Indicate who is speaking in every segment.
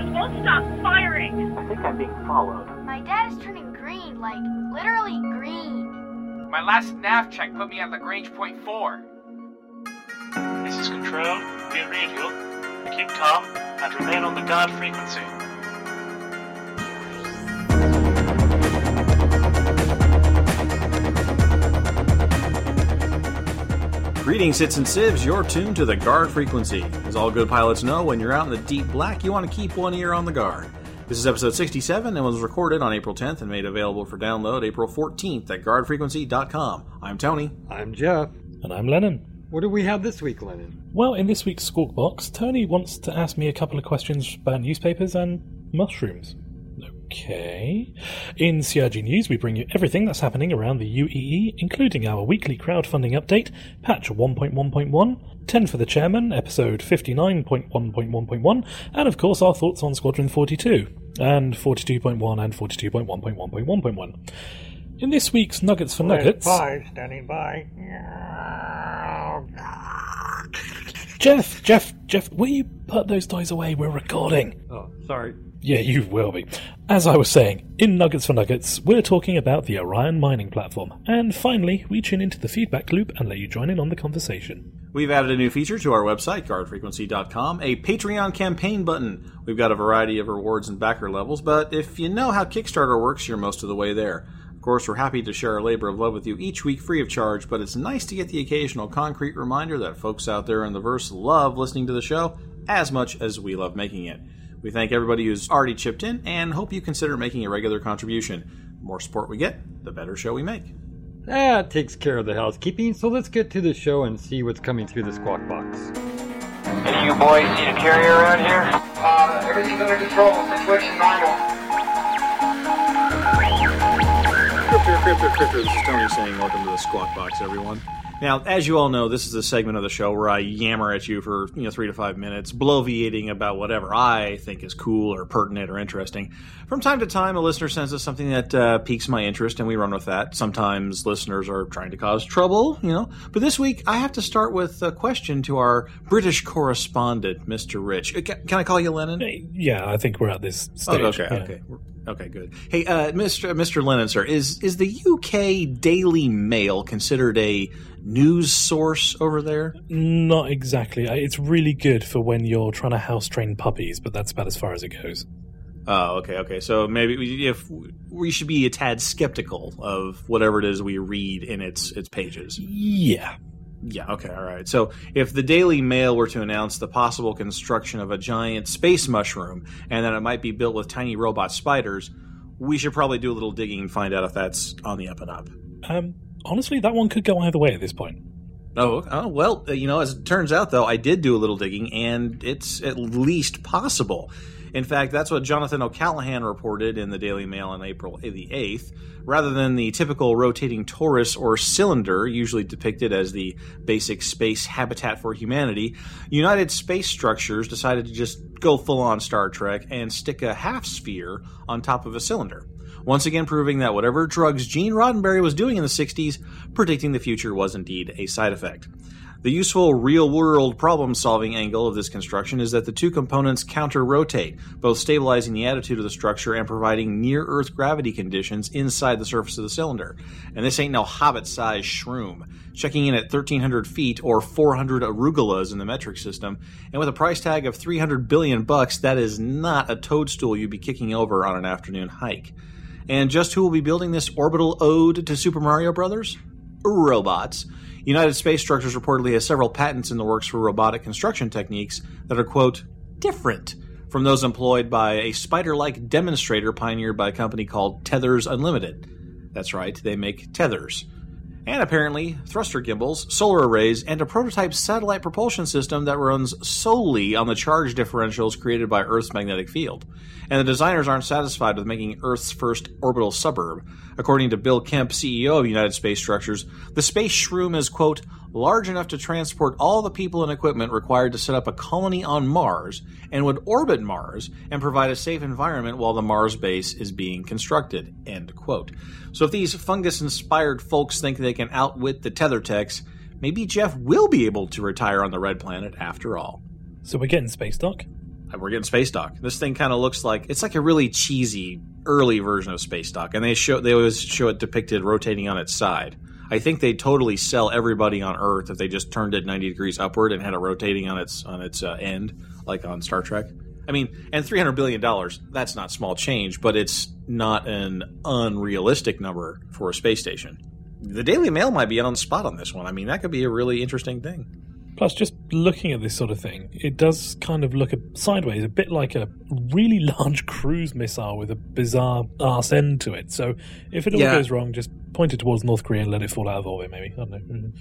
Speaker 1: lasers won't stop firing.
Speaker 2: I think I'm being followed.
Speaker 3: My dad is turning green, like literally green.
Speaker 4: My last nav check put me at Lagrange point four.
Speaker 5: This is Control. We read you. Keep calm and remain on the guard frequency.
Speaker 6: Greetings, hits and sieves. You're tuned to the guard frequency. As all good pilots know, when you're out in the deep black, you want to keep one ear on the guard. This is episode 67 and was recorded on April 10th and made available for download April 14th at guardfrequency.com. I'm Tony.
Speaker 7: I'm Jeff.
Speaker 8: And I'm Lennon.
Speaker 7: What do we have this week, Lennon?
Speaker 8: Well, in this week's Squawk Box, Tony wants to ask me a couple of questions about newspapers and mushrooms. Okay. In CIG News, we bring you everything that's happening around the UEE, including our weekly crowdfunding update, patch 1.1.1, 10 for the Chairman, episode 59.1.1.1, and of course our thoughts on Squadron 42, and 42.1 and 42.1.1.1.1. In this week's Nuggets for Nuggets.
Speaker 5: Five standing by.
Speaker 8: Jeff, Jeff, Jeff, will you put those toys away? We're recording.
Speaker 7: Oh, sorry.
Speaker 8: Yeah, you will be. As I was saying, in Nuggets for Nuggets, we're talking about the Orion mining platform. And finally, we tune into the feedback loop and let you join in on the conversation.
Speaker 6: We've added a new feature to our website, guardfrequency.com, a Patreon campaign button. We've got a variety of rewards and backer levels, but if you know how Kickstarter works, you're most of the way there. Of course, we're happy to share our labor of love with you each week free of charge, but it's nice to get the occasional concrete reminder that folks out there in the verse love listening to the show as much as we love making it. We thank everybody who's already chipped in and hope you consider making a regular contribution. The more support we get, the better show we make.
Speaker 7: That takes care of the housekeeping, so let's get to the show and see what's coming through the squawk box.
Speaker 4: Any you boys need a carrier around here?
Speaker 9: Uh, everything's under control. Situation normal.
Speaker 6: Crypto, crypto, crypto. This is Tony saying welcome to the Squawk Box, everyone. Now, as you all know, this is a segment of the show where I yammer at you for you know three to five minutes, bloviating about whatever I think is cool or pertinent or interesting. From time to time, a listener sends us something that uh, piques my interest, and we run with that. Sometimes listeners are trying to cause trouble, you know. But this week, I have to start with a question to our British correspondent, Mr. Rich. Uh, Can, can I call you Lennon?
Speaker 8: Yeah, I think we're at this
Speaker 6: Oh,
Speaker 8: stage.
Speaker 6: okay,
Speaker 8: yeah.
Speaker 6: okay, okay, good. Hey, uh, Mr. Mr. Lennon, sir, is is the UK Daily Mail considered a news source over there?
Speaker 8: Not exactly. It's really good for when you're trying to house train puppies, but that's about as far as it goes.
Speaker 6: Oh, okay, okay. So maybe we- if we should be a tad skeptical of whatever it is we read in its its pages.
Speaker 8: Yeah.
Speaker 6: Yeah, okay, all right. So if the Daily Mail were to announce the possible construction of a giant space mushroom and that it might be built with tiny robot spiders, we should probably do a little digging and find out if that's on the up and up.
Speaker 8: Um, honestly, that one could go either way at this point.
Speaker 6: Oh, oh well, uh, you know, as it turns out, though, I did do a little digging, and it's at least possible. In fact, that's what Jonathan O'Callaghan reported in the Daily Mail on April the 8th. Rather than the typical rotating torus or cylinder, usually depicted as the basic space habitat for humanity, United Space Structures decided to just go full on Star Trek and stick a half sphere on top of a cylinder once again proving that whatever drugs Gene Roddenberry was doing in the 60s, predicting the future was indeed a side effect. The useful real world problem solving angle of this construction is that the two components counter rotate, both stabilizing the attitude of the structure and providing near Earth gravity conditions inside the surface of the cylinder. And this ain't no hobbit sized shroom. Checking in at 1,300 feet or 400 arugulas in the metric system, and with a price tag of 300 billion bucks, that is not a toadstool you'd be kicking over on an afternoon hike. And just who will be building this orbital ode to Super Mario Brothers? Robots. United Space Structures reportedly has several patents in the works for robotic construction techniques that are, quote, different from those employed by a spider like demonstrator pioneered by a company called Tethers Unlimited. That's right, they make tethers. And apparently, thruster gimbals, solar arrays, and a prototype satellite propulsion system that runs solely on the charge differentials created by Earth's magnetic field. And the designers aren't satisfied with making Earth's first orbital suburb. According to Bill Kemp, CEO of United Space Structures, the space shroom is, quote, large enough to transport all the people and equipment required to set up a colony on Mars and would orbit Mars and provide a safe environment while the Mars base is being constructed. End quote. So if these fungus inspired folks think they can outwit the tether techs, maybe Jeff will be able to retire on the Red Planet after all.
Speaker 8: So we're getting space dock.
Speaker 6: we're getting Space Dock. This thing kind of looks like it's like a really cheesy early version of Space Dock, and they show they always show it depicted rotating on its side. I think they totally sell everybody on Earth if they just turned it 90 degrees upward and had it rotating on its on its uh, end, like on Star Trek. I mean, and 300 billion dollars, that's not small change, but it's not an unrealistic number for a space station. The Daily Mail might be on the spot on this one. I mean, that could be a really interesting thing.
Speaker 8: Plus, just looking at this sort of thing, it does kind of look a, sideways, a bit like a really large cruise missile with a bizarre arse end to it. So, if it all
Speaker 6: Yeah.
Speaker 8: goes wrong, just point it towards North Korea and let it fall out of orbit, maybe. I don't know. Mm.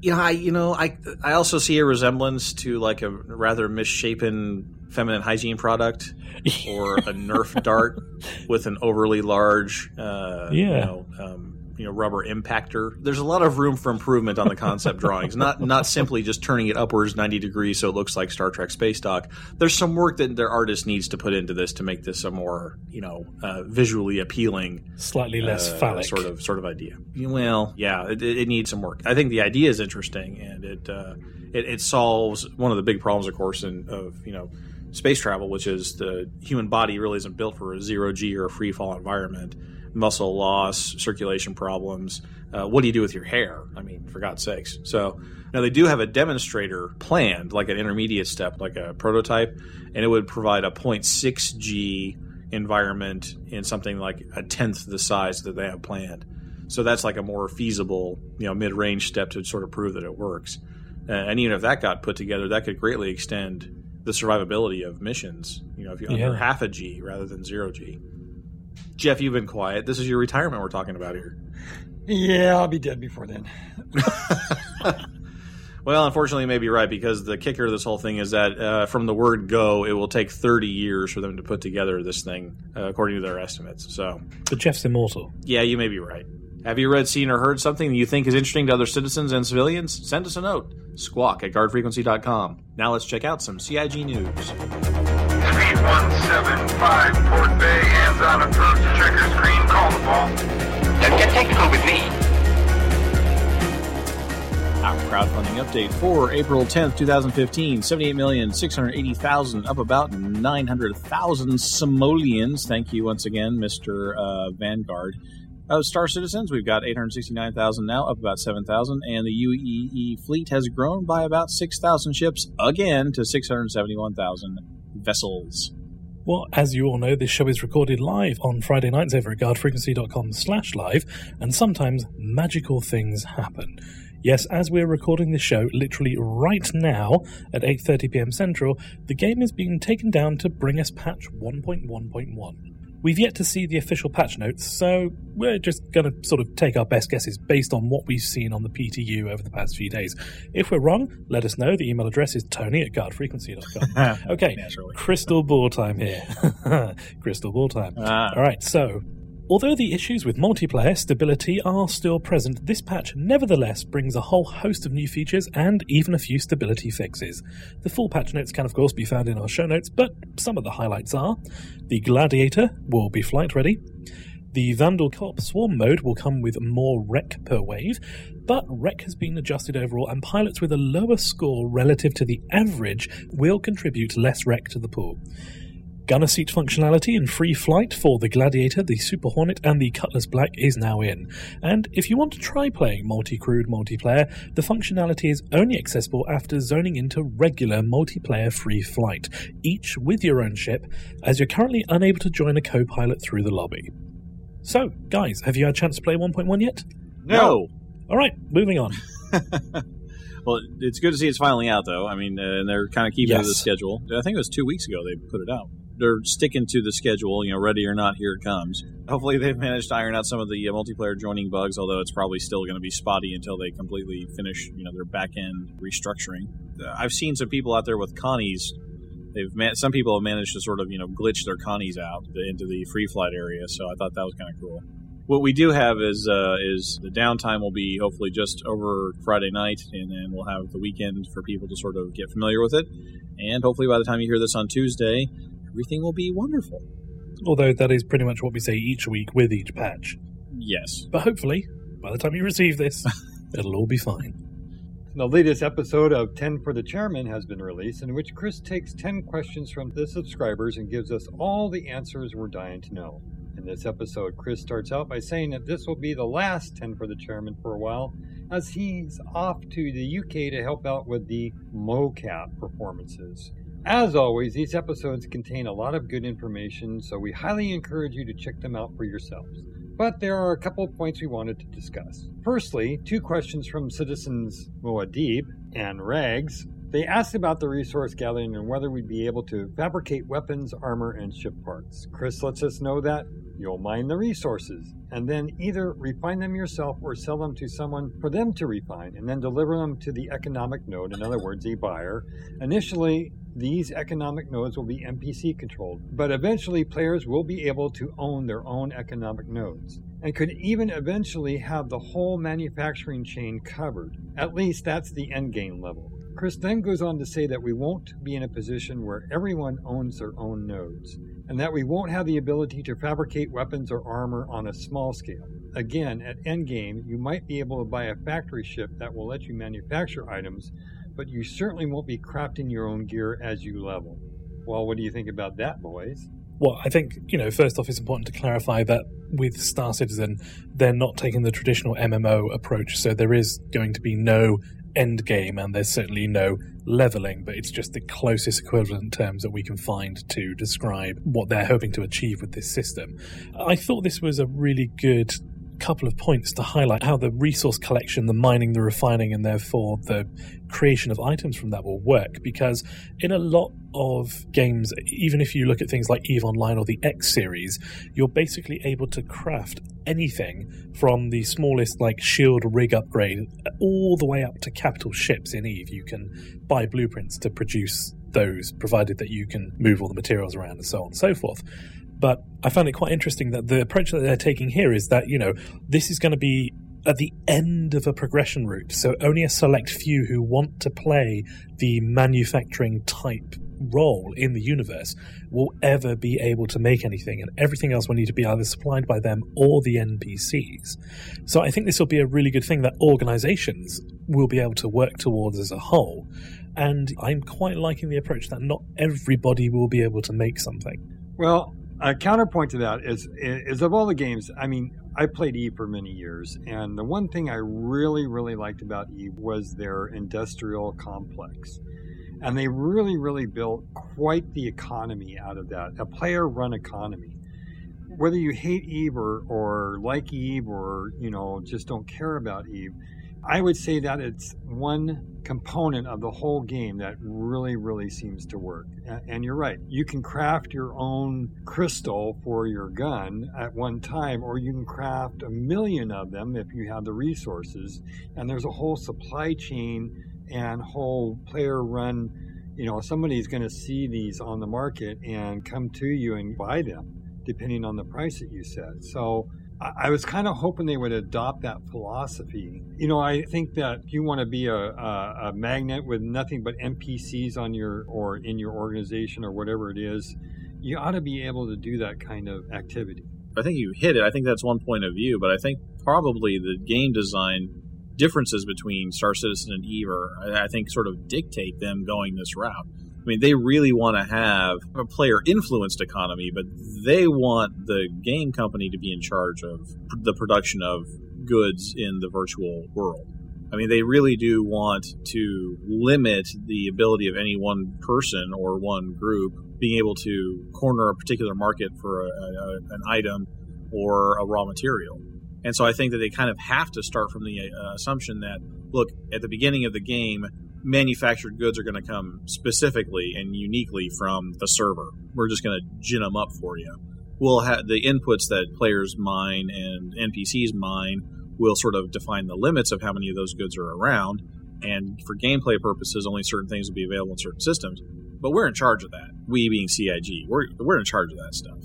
Speaker 6: Yeah, I you know I I also see a resemblance to like a rather misshapen feminine hygiene product or a Nerf dart with an overly large uh, you know um, you know rubber impactor. There's a lot of room for improvement on the concept drawings. Not not simply just turning it upwards 90 degrees so it looks like Star Trek space dock. There's some work that their artist needs to put into this to make this a more you know uh, visually appealing
Speaker 8: Slightly less
Speaker 6: uh,
Speaker 8: phallic.
Speaker 6: sort of sort of idea. Well, yeah, it, it needs some work. I think the idea is interesting, and it, uh, it it solves one of the big problems, of course, in of you know space travel, which is the human body really isn't built for a zero g or a free fall environment. Muscle loss, circulation problems. Uh, what do you do with your hair? I mean, for God's sakes. So now they do have a demonstrator planned, like an intermediate step, like a prototype, and it would provide a 0.6 G environment in something like a tenth the size that they have planned. So that's like a more feasible, you know, mid-range step to sort of prove that it works. Uh, and even if that got put together, that could greatly extend the survivability of missions. You know, if you're under half a G rather than zero G. Jeff, you've been quiet. This is your retirement we're talking about here.
Speaker 7: Yeah, I'll be dead before then.
Speaker 6: Well, unfortunately, you may be right because the kicker of this whole thing is that uh, from the word go, it will take 30 years for them to put together this thing, uh, according to their estimates. So,
Speaker 8: But Jeff's immortal.
Speaker 6: yeah, you may be right. Have you read, seen, or heard something that you think is interesting to other citizens and civilians? Send us a note. Squawk at guardfrequency.com. Now let's check out some CIG news.
Speaker 9: Speed 175, Port Bay, hands on approach, checker screen, call the ball.
Speaker 4: Don't get technical with me.
Speaker 6: Our crowdfunding update for April 10th, 2015 78,680,000, up about 900,000 simoleons. Thank you once again, Mr. Uh, Vanguard. Uh, Star Citizens, we've got 869,000 now, up about 7,000, and the UEE fleet has grown by about 6,000 ships again to 671,000 vessels.
Speaker 8: Well, as you all know, this show is recorded live on Friday nights over at guardfrequency.com slash live, and sometimes magical things happen. Yes, as we're recording this show, literally right now at 8.30pm Central, the game is being taken down to bring us patch 1.1.1. We've yet to see the official patch notes, so we're just going to sort of take our best guesses based on what we've seen on the PTU over the past few days. If we're wrong, let us know. The email address is tony at guardfrequency.com. Okay,
Speaker 6: Naturally.
Speaker 8: crystal ball time here. crystal ball time.
Speaker 6: Ah.
Speaker 8: All right, so although the issues with multiplayer stability are still present, this patch nevertheless brings a whole host of new features and even a few stability fixes. The full patch notes can, of course, be found in our show notes, but some of the highlights are the Gladiator will be flight ready. The Vandal Co-op Swarm mode will come with more REC per wave, but REC has been adjusted overall, and pilots with a lower score relative to the average will contribute less REC to the pool. Gunner seat functionality in free flight for the Gladiator, the Super Hornet, and the Cutlass Black is now in. And if you want to try playing multi-crewed multiplayer, the functionality is only accessible after zoning into regular multiplayer free flight, each with your own ship, as you're currently unable to join a co-pilot through the lobby. So, guys, have you had a chance to play 1.1 yet?
Speaker 6: No.
Speaker 8: All right, moving on.
Speaker 6: Well, it's good to see it's finally out, though. I mean, uh, and they're kind of keeping to the schedule. I think it was two weeks ago they put it out. They're sticking to the schedule, you know, ready or not, here it comes. Hopefully, they've managed to iron out some of the uh, multiplayer joining bugs, although it's probably still going to be spotty until they completely finish, you know, their back end restructuring. Uh, I've seen some people out there with Connie's. They've man- some people have managed to sort of, you know, glitch their Connies out into the free flight area, so I thought that was kind of cool. What we do have is uh, is the downtime will be hopefully just over Friday night, and then we'll have the weekend for people to sort of get familiar with it. And hopefully, by the time you hear this on Tuesday, everything will be wonderful.
Speaker 8: Although that is pretty much what we say each week with each patch.
Speaker 6: Yes.
Speaker 8: But hopefully, by the time you receive this, it'll all be fine.
Speaker 7: The latest episode of 10 for the Chairman has been released, in which Chris takes 10 questions from the subscribers and gives us all the answers we're dying to know. In this episode, Chris starts out by saying that this will be the last 10 for the Chairman for a while, as he's off to the UK to help out with the MoCap performances. As always, these episodes contain a lot of good information, so we highly encourage you to check them out for yourselves. But there are a couple of points we wanted to discuss. Firstly, two questions from citizens Moadib and Rags. They asked about the resource gathering and whether we'd be able to fabricate weapons, armor, and ship parts. Chris lets us know that you'll mine the resources and then either refine them yourself or sell them to someone for them to refine and then deliver them to the economic node, in other words, a buyer. Initially, these economic nodes will be NPC controlled, but eventually players will be able to own their own economic nodes and could even eventually have the whole manufacturing chain covered. At least that's the endgame level. Chris then goes on to say that we won't be in a position where everyone owns their own nodes, and that we won't have the ability to fabricate weapons or armor on a small scale. Again, at endgame, you might be able to buy a factory ship that will let you manufacture items, but you certainly won't be crafting your own gear as you level. Well, what do you think about that, boys?
Speaker 8: Well, I think, you know, first off, it's important to clarify that with Star Citizen, they're not taking the traditional MMO approach. So there is going to be no end game, and there's certainly no leveling, but it's just the closest equivalent terms that we can find to describe what they're hoping to achieve with this system. I thought this was a really good couple of points to highlight how the resource collection, the mining, the refining, and therefore the creation of items from that will work. Because in a lot of games, even if you look at things like EVE Online or the X series, you're basically able to craft anything from the smallest like shield rig upgrade all the way up to capital ships in Eve. You can buy blueprints to produce those, provided that you can move all the materials around and so on and so forth. But I found it quite interesting that the approach that they're taking here is that, you know, this is going to be at the end of a progression route. So only a select few who want to play the manufacturing type role in the universe will ever be able to make anything, and everything else will need to be either supplied by them or the NPCs. So I think this will be a really good thing that organizations will be able to work towards as a whole. And I'm quite liking the approach that not everybody will be able to make something.
Speaker 7: Well, a counterpoint to that is is of all the games. I mean, I played Eve for many years, and the one thing I really really liked about Eve was their industrial complex, and they really really built quite the economy out of that, a player-run economy. Whether you hate Eve or, or like Eve or you know just don't care about Eve, I would say that it's one component of the whole game that really, really seems to work. And you're right. You can craft your own crystal for your gun at one time, or you can craft a million of them if you have the resources. And there's a whole supply chain and whole player run. You know, somebody's going to see these on the market and come to you and buy them, depending on the price that you set. So, I was kind of hoping they would adopt that philosophy. You know, I think that you want to be a, a, a, magnet with nothing but NPCs on your or in your organization or whatever it is, you ought to be able to do that kind of activity.
Speaker 6: I think you hit it. I think that's one point of view, but I think probably the game design differences between Star Citizen and Eve are, I think, sort of dictate them going this route. I mean, they really want to have a player influenced economy, but they want the game company to be in charge of the production of goods in the virtual world. I mean, they really do want to limit the ability of any one person or one group being able to corner a particular market for a, a, an item or a raw material. And so I think that they kind of have to start from the uh, assumption that, look, at the beginning of the game, manufactured goods are going to come specifically and uniquely from the server. We're just going to gin them up for you. We'll have the inputs that players mine and NPCs mine will sort of define the limits of how many of those goods are around. And for gameplay purposes, only certain things will be available in certain systems. But we're in charge of that. We being CIG, we're we're in charge of that stuff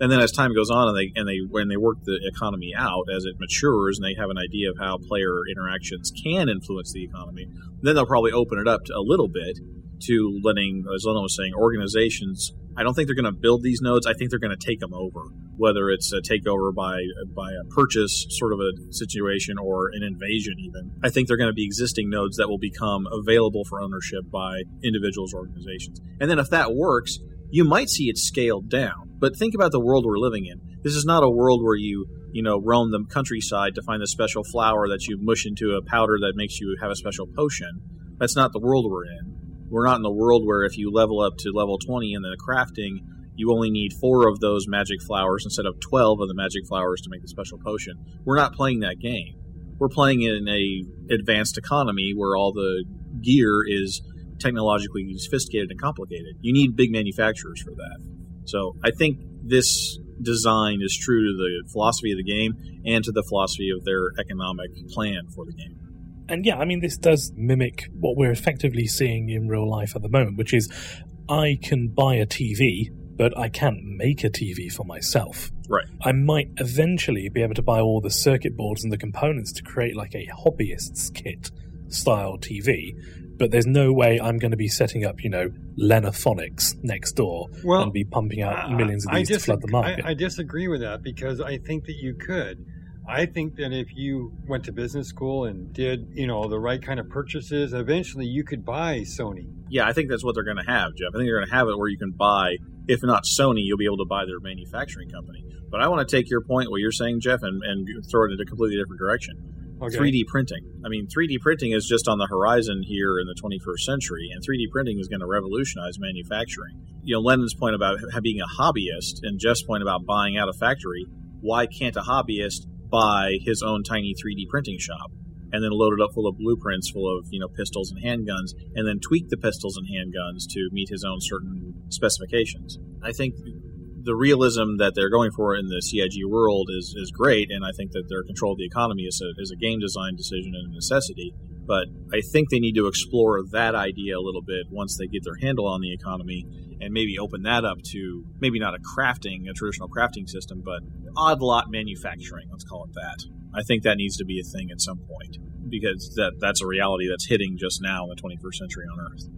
Speaker 6: and then as time goes on and they and they when they work the economy out as it matures and they have an idea of how player interactions can influence the economy then they'll probably open it up to a little bit to letting, as Lena was saying, organizations. I don't think they're going to build these nodes. I think they're going to take them over, whether it's a takeover by by a purchase sort of a situation or an invasion. Even I think they're going to be existing nodes that will become available for ownership by individuals or organizations. And then if that works, you might see it scaled down. But think about the world we're living in. This is not a world where you you know roam the countryside to find the special flower that you mush into a powder that makes you have a special potion. That's not the world we're in we're not in the world where if you level up to level 20 in the crafting, you only need four of those magic flowers instead of 12 of the magic flowers to make the special potion. We're not playing that game. We're playing in a advanced economy where all the gear is technologically sophisticated and complicated. You need big manufacturers for that. So I think this design is true to the philosophy of the game and to the philosophy of their economic plan for the game.
Speaker 8: And yeah, I mean, this does mimic what we're effectively seeing in real life at the moment, which is I can buy a TV, but I can't make a TV for myself.
Speaker 6: Right.
Speaker 8: I might eventually be able to buy all the circuit boards and the components to create like a hobbyist's kit style TV, but there's no way I'm going to be setting up, you know, Lenaphonics next door
Speaker 7: Well,
Speaker 8: and be pumping out
Speaker 7: I-
Speaker 8: millions of
Speaker 7: I
Speaker 8: these to flood the market.
Speaker 7: I, I disagree with that because I think that you could. I think that if you went to business school and did, you know, the right kind of purchases, eventually you could buy Sony.
Speaker 6: Yeah, I think that's what they're going to have, Jeff. I think they're going to have it where you can buy, if not Sony, you'll be able to buy their manufacturing company. But I want to take your point, what you're saying, Jeff, and, and throw it in a completely different direction.
Speaker 7: Okay.
Speaker 6: 3D printing. I mean, 3D printing is just on the horizon here in the 21st century, and 3D printing is going to revolutionize manufacturing. You know, Lennon's point about being a hobbyist and Jeff's point about buying out a factory. Why can't a hobbyist buy his own tiny 3D printing shop and then load it up full of blueprints, full of you know pistols and handguns, and then tweak the pistols and handguns to meet his own certain specifications? I think the realism that they're going for in the CIG world is, is great, and I think that their control of the economy is a, is a game design decision and a necessity. But I think they need to explore that idea a little bit once they get their handle on the economy and maybe open that up to maybe not a crafting, a traditional crafting system, but odd lot manufacturing, let's call it that. I think that needs to be a thing at some point because that, that's a reality that's hitting just now in the 21st century on Earth.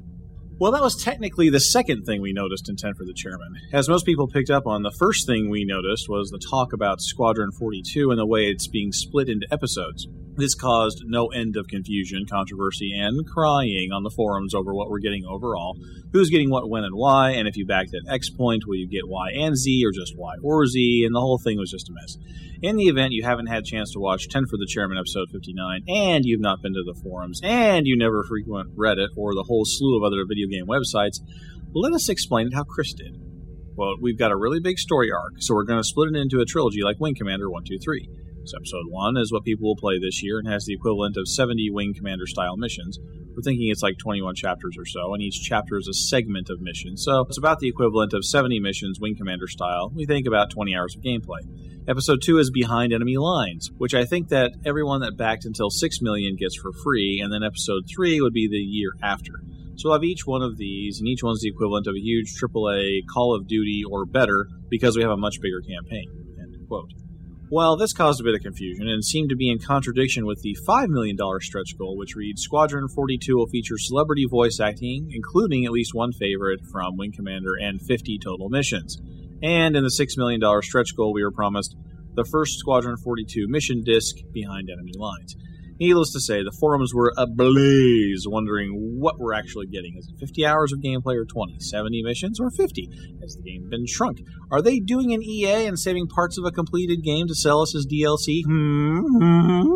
Speaker 6: Well, that was technically the second thing we noticed in 10 for the Chairman. As most people picked up on, the first thing we noticed was the talk about Squadron 42 and the way it's being split into episodes. This caused no end of confusion, controversy, and crying on the forums over what we're getting overall, who's getting what, when, and why, and if you backed at X point, will you get Y and Z, or just Y or Z, and the whole thing was just a mess. In the event you haven't had a chance to watch 10 for the Chairman episode 59, and you've not been to the forums, and you never frequent Reddit or the whole slew of other video game websites, let us explain how Chris did. Well, we've got a really big story arc, so we're going to split it into a trilogy like Wing Commander 1, 2, 3. So episode 1 is what people will play this year and has the equivalent of 70 Wing Commander style missions. We're thinking it's like 21 chapters or so, and each chapter is a segment of missions. So it's about the equivalent of 70 missions Wing Commander style. We think about 20 hours of gameplay. Episode 2 is Behind Enemy Lines, which I think that everyone that backed until 6 million gets for free, and then episode 3 would be the year after. So we'll have each one of these, and each one's the equivalent of a huge AAA Call of Duty or better because we have a much bigger campaign. End quote. Well, this caused a bit of confusion and seemed to be in contradiction with the $5 million stretch goal, which reads Squadron 42 will feature celebrity voice acting, including at least one favorite from Wing Commander, and 50 total missions. And in the $6 million stretch goal, we were promised the first Squadron 42 mission disc behind enemy lines. Needless to say, the forums were ablaze, wondering what we're actually getting. Is it 50 hours of gameplay or 20? 70 missions or 50? Has the game been shrunk? Are they doing an EA and saving parts of a completed game to sell us as DLC? Hmm.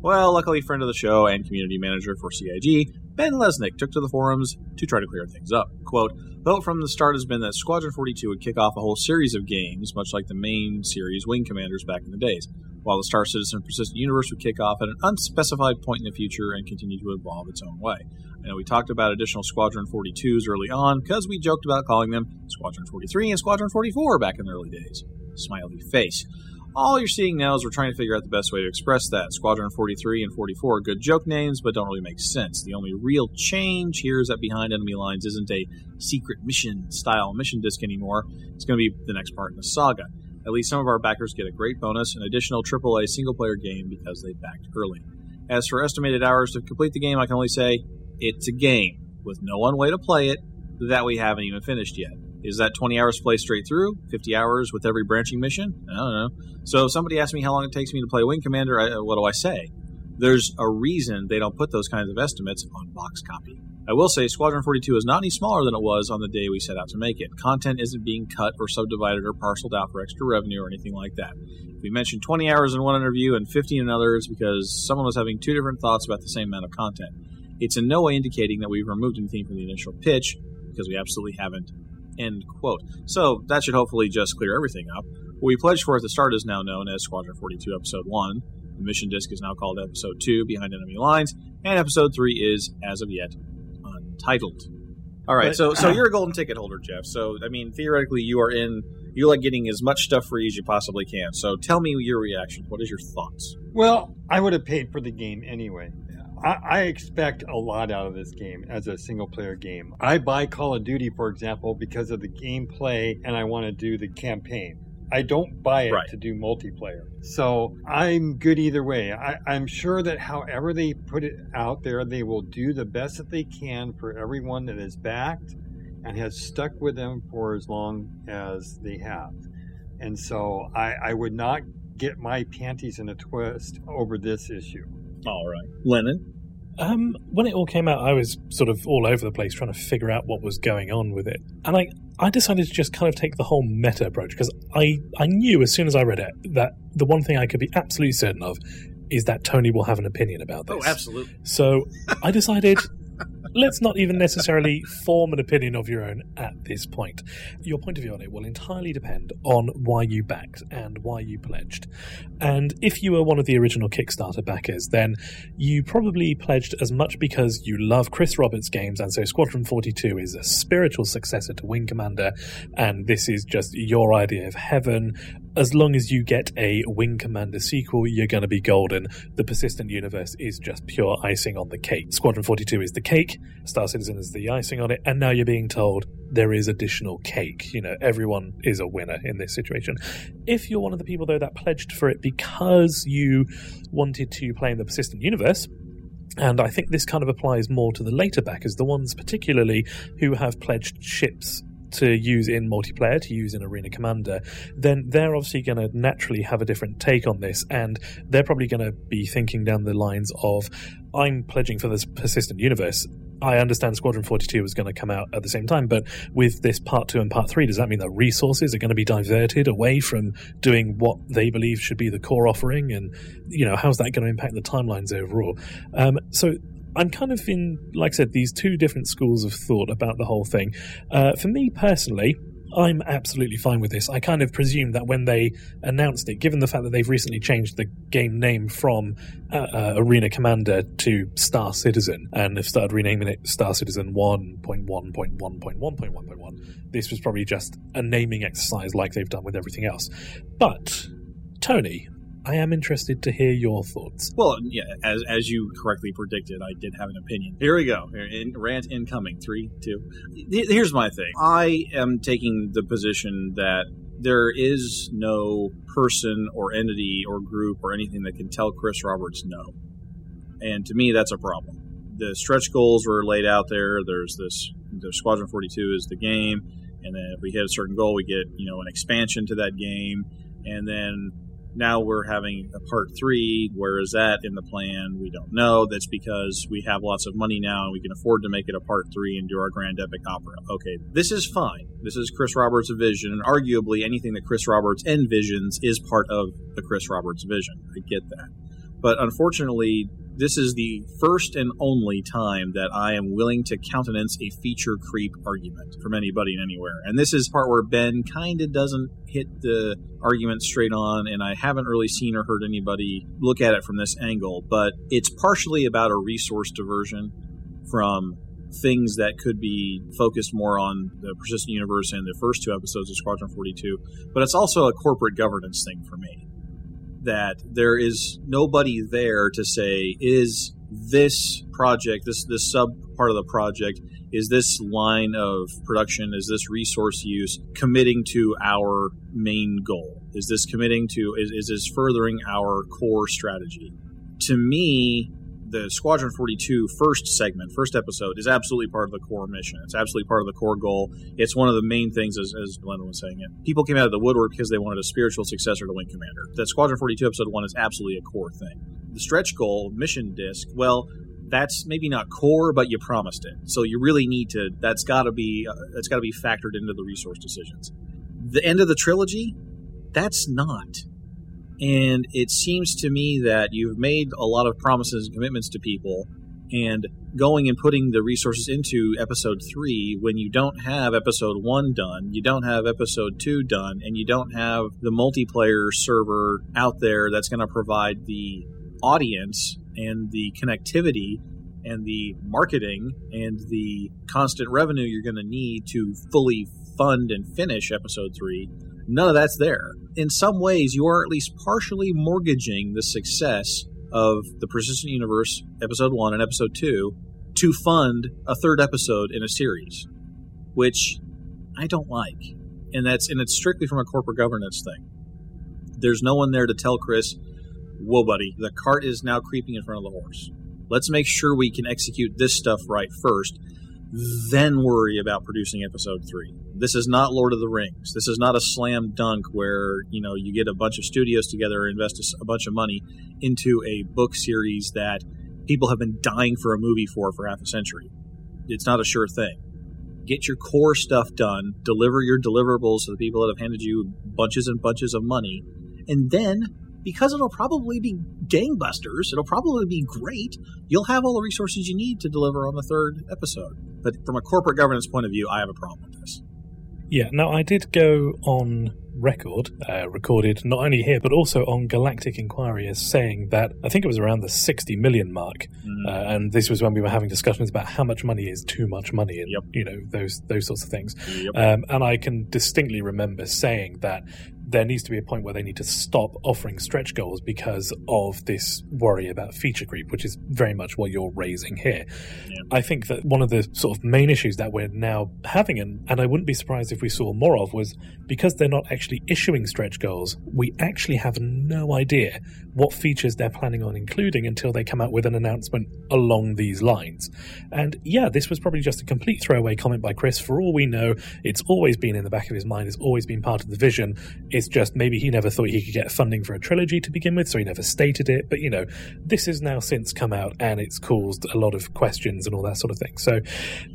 Speaker 6: Well, luckily, friend of the show and community manager for CIG, Ben Lesnick, took to the forums to try to clear things up. Quote, Vote from the start has been that Squadron 42 would kick off a whole series of games, much like the main series Wing Commanders back in the days, while the Star Citizen Persistent Universe would kick off at an unspecified point in the future and continue to evolve its own way. I know we talked about additional Squadron 42s early on because we joked about calling them Squadron 43 and Squadron 44 back in the early days. Smiley face. All you're seeing now is we're trying to figure out the best way to express that. Squadron 43 and 44 are good joke names, but don't really make sense. The only real change here is that Behind Enemy Lines isn't a secret mission style mission disc anymore. It's going to be the next part in the saga. At least some of our backers get a great bonus, an additional AAA single player game because they backed early. As for estimated hours to complete the game, I can only say it's a game. with no one way to play it that we haven't even finished yet. Is that 20 hours play straight through? 50 hours with every branching mission? I don't know. So if somebody asks me how long it takes me to play Wing Commander, I, what do I say? There's a reason they don't put those kinds of estimates on box copy. I will say Squadron 42 is not any smaller than it was on the day we set out to make it. Content isn't being cut or subdivided or parceled out for extra revenue or anything like that. We mentioned 20 hours in one interview and 15 in others because someone was having two different thoughts about the same amount of content. It's in no way indicating that we've removed anything from the initial pitch because we absolutely haven't. End quote. So that should hopefully just clear everything up. What we pledged for at the start is now known as Squadron 42 Episode 1. The mission disc is now called Episode 2, Behind Enemy Lines, and Episode 3 is, as of yet, untitled. All right,
Speaker 7: But-
Speaker 6: so so you're a golden ticket holder, Jeff. So I mean, theoretically, you are in. You like getting as much stuff free as you possibly can. So tell me your reaction. What is your thoughts?
Speaker 7: Well, I would have paid for the game anyway. I, I expect a lot out of this game as a single player game. I buy Call of Duty, for example, because of the gameplay and I want to do the campaign. I don't buy it
Speaker 6: Right.
Speaker 7: to do multiplayer. So I'm good either way. I, I'm sure that however they put it out there, they will do the best that they can for everyone that is backed and has stuck with them for as long as they have. And so I, I would not get my panties in a twist over this issue.
Speaker 6: All right, Lennon.
Speaker 8: Um, when it all came out, I was sort of all over the place trying to figure out what was going on with it, and I I decided to just kind of take the whole meta approach because I I knew as soon as I read it that the one thing I could be absolutely certain of is that Tony will have an opinion about this.
Speaker 6: Oh, absolutely.
Speaker 8: So I decided let's not even necessarily form an opinion of your own at this point. Your point of view on it will entirely depend on why you backed and why you pledged. And if you were one of the original Kickstarter backers, then you probably pledged as much because you love Chris Roberts games, and so Squadron 42 is a spiritual successor to Wing Commander, and this is just your idea of heaven. As long as you get a Wing Commander sequel, you're going to be golden. The Persistent Universe is just pure icing on the cake. Squadron 42 is the cake, Star Citizen is the icing on it, and now you're being told there is additional cake. You know, everyone is a winner in this situation. If you're one of the people, though, that pledged for it because you wanted to play in the Persistent Universe, and I think this kind of applies more to the later backers, the ones particularly who have pledged ships to use in multiplayer, to use in Arena Commander, then they're obviously going to naturally have a different take on this, and they're probably going to be thinking down the lines of, I'm pledging for this persistent universe. I understand Squadron 42 is going to come out at the same time, but with this part two and part three, does that mean that resources are going to be diverted away from doing what they believe should be the core offering? And, you know, how's that going to impact the timelines overall? Um, so I'm kind of in, like I said, these two different schools of thought about the whole thing. Uh, for me personally, I'm absolutely fine with this. I kind of presume that when they announced it, given the fact that they've recently changed the game name from uh, uh, Arena Commander to Star Citizen and they've started renaming it Star Citizen 1.1.1.1.1.1, this was probably just a naming exercise like they've done with everything else. But, Tony, I am interested to hear your thoughts.
Speaker 6: Well, yeah, as as you correctly predicted, I did have an opinion. Here we go. In, rant incoming. Three, two. Here's my thing. I am taking the position that there is no person or entity or group or anything that can tell Chris Roberts no. And to me, that's a problem. The stretch goals were laid out there. There's this. The Squadron 42 is the game, and then if we hit a certain goal, we get you know an expansion to that game, and then now we're having a part three. Where is that in the plan? We don't know. That's because we have lots of money now and we can afford to make it a part three and do our grand epic opera. Okay, this is fine. This is Chris Roberts' vision, and arguably anything that Chris Roberts envisions is part of the Chris Roberts vision. I get that. But unfortunately, this is the first and only time that I am willing to countenance a feature creep argument from anybody and anywhere. And this is part where Ben kind of doesn't hit the argument straight on, and I haven't really seen or heard anybody look at it from this angle. But it's partially about a resource diversion from things that could be focused more on the persistent universe and the first two episodes of Squadron 42, but it's also a corporate governance thing for me that there is nobody there to say is this project this this sub part of the project is this line of production is this resource use committing to our main goal? Is this committing to is, is this furthering our core strategy? To me the Squadron 42 first segment, first episode, is absolutely part of the core mission. It's absolutely part of the core goal. It's one of the main things, as, as Glenn was saying it. People came out of the woodwork because they wanted a spiritual successor to Wing Commander. That Squadron 42 episode one is absolutely a core thing. The stretch goal, mission disc, well, that's maybe not core, but you promised it. So you really need to. That's got to be. Uh, that's got to be factored into the resource decisions. The end of the trilogy, that's not. And it seems to me that you've made a lot of promises and commitments to people, and going and putting the resources into episode three when you don't have episode one done, you don't have episode two done, and you don't have the multiplayer server out there that's going to provide the audience and the connectivity and the marketing and the constant revenue you're going to need to fully fund and finish episode three None of that's there. In some ways, you are at least partially mortgaging the success of the Persistent Universe episode one and episode two to fund a third episode in a series, which I don't like. And that's and it's strictly from a corporate governance thing. There's no one there to tell Chris, "Whoa, buddy, the cart is now creeping in front of the horse. Let's make sure we can execute this stuff right first, then worry about producing episode three. This is not Lord of the Rings. This is not a slam dunk where you know you get a bunch of studios together invest a bunch of money into a book series that people have been dying for a movie for for half a century. It's not a sure thing. Get your core stuff done, deliver your deliverables to the people that have handed you bunches and bunches of money, and then because it'll probably be gangbusters, it'll probably be great, you'll have all the resources you need to deliver on the third episode. But from a corporate governance point of view, I have a problem with this.
Speaker 8: Yeah, now I did go on record, uh, recorded not only here but also on Galactic Inquiry, as saying that I think it was around the 60 million mark,
Speaker 6: Mm.
Speaker 8: uh, and this was when we were having discussions about how much money is too much money, and
Speaker 6: Yep.
Speaker 8: you know those those sorts of things.
Speaker 6: Yep.
Speaker 8: Um, and I can distinctly remember saying that there needs to be a point where they need to stop offering stretch goals because of this worry about feature creep, which is very much what you're raising here.
Speaker 6: Yeah.
Speaker 8: I think that one of the sort of main issues that we're now having, and, and I wouldn't be surprised if we saw more of, was because they're not actually issuing stretch goals, we actually have no idea what features they're planning on including until they come out with an announcement along these lines. And yeah, this was probably just a complete throwaway comment by Chris. For all we know, it's always been in the back of his mind, it's always been part of the vision. It's just maybe he never thought he could get funding for a trilogy to begin with, so he never stated it. But you know, this has now since come out and it's caused a lot of questions and all that sort of thing. So,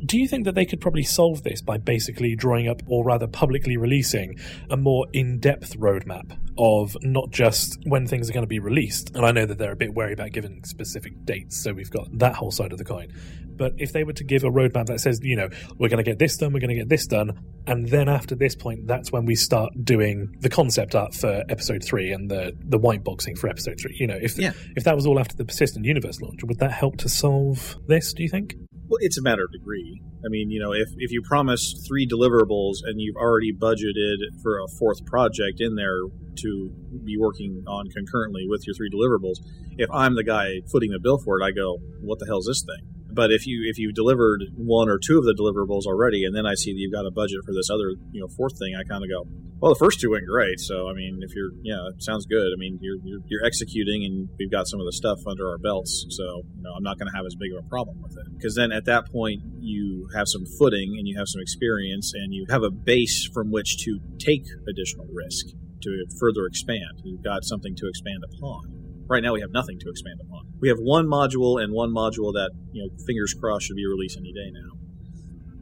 Speaker 8: do you think that they could probably solve this by basically drawing up, or rather publicly releasing, a more in depth roadmap of not just when things are going to be released? And I know that they're a bit wary about giving specific dates, so we've got that whole side of the coin. But if they were to give a roadmap that says, you know, we're going to get this done, we're going to get this done, and then after this point, that's when we start doing the concept art for episode three and the the white boxing for episode three. You know, if
Speaker 6: Yeah.
Speaker 8: if that was all after the persistent universe launch, would that help to solve this? Do you think?
Speaker 6: Well, it's a matter of degree. I mean, you know, if, if you promise three deliverables and you've already budgeted for a fourth project in there to be working on concurrently with your three deliverables, if I'm the guy footing the bill for it, I go, what the hell is this thing? But if you if you delivered one or two of the deliverables already, and then I see that you've got a budget for this other you know fourth thing, I kind of go, well, the first two went great. So I mean, if you're yeah, sounds good. I mean, you're, you're you're executing, and we've got some of the stuff under our belts. So you know, I'm not going to have as big of a problem with it because then at that point you have some footing and you have some experience and you have a base from which to take additional risk to further expand. You've got something to expand upon. Right now, we have nothing to expand upon. We have one module and one module that, you know, fingers crossed, should be released any day now.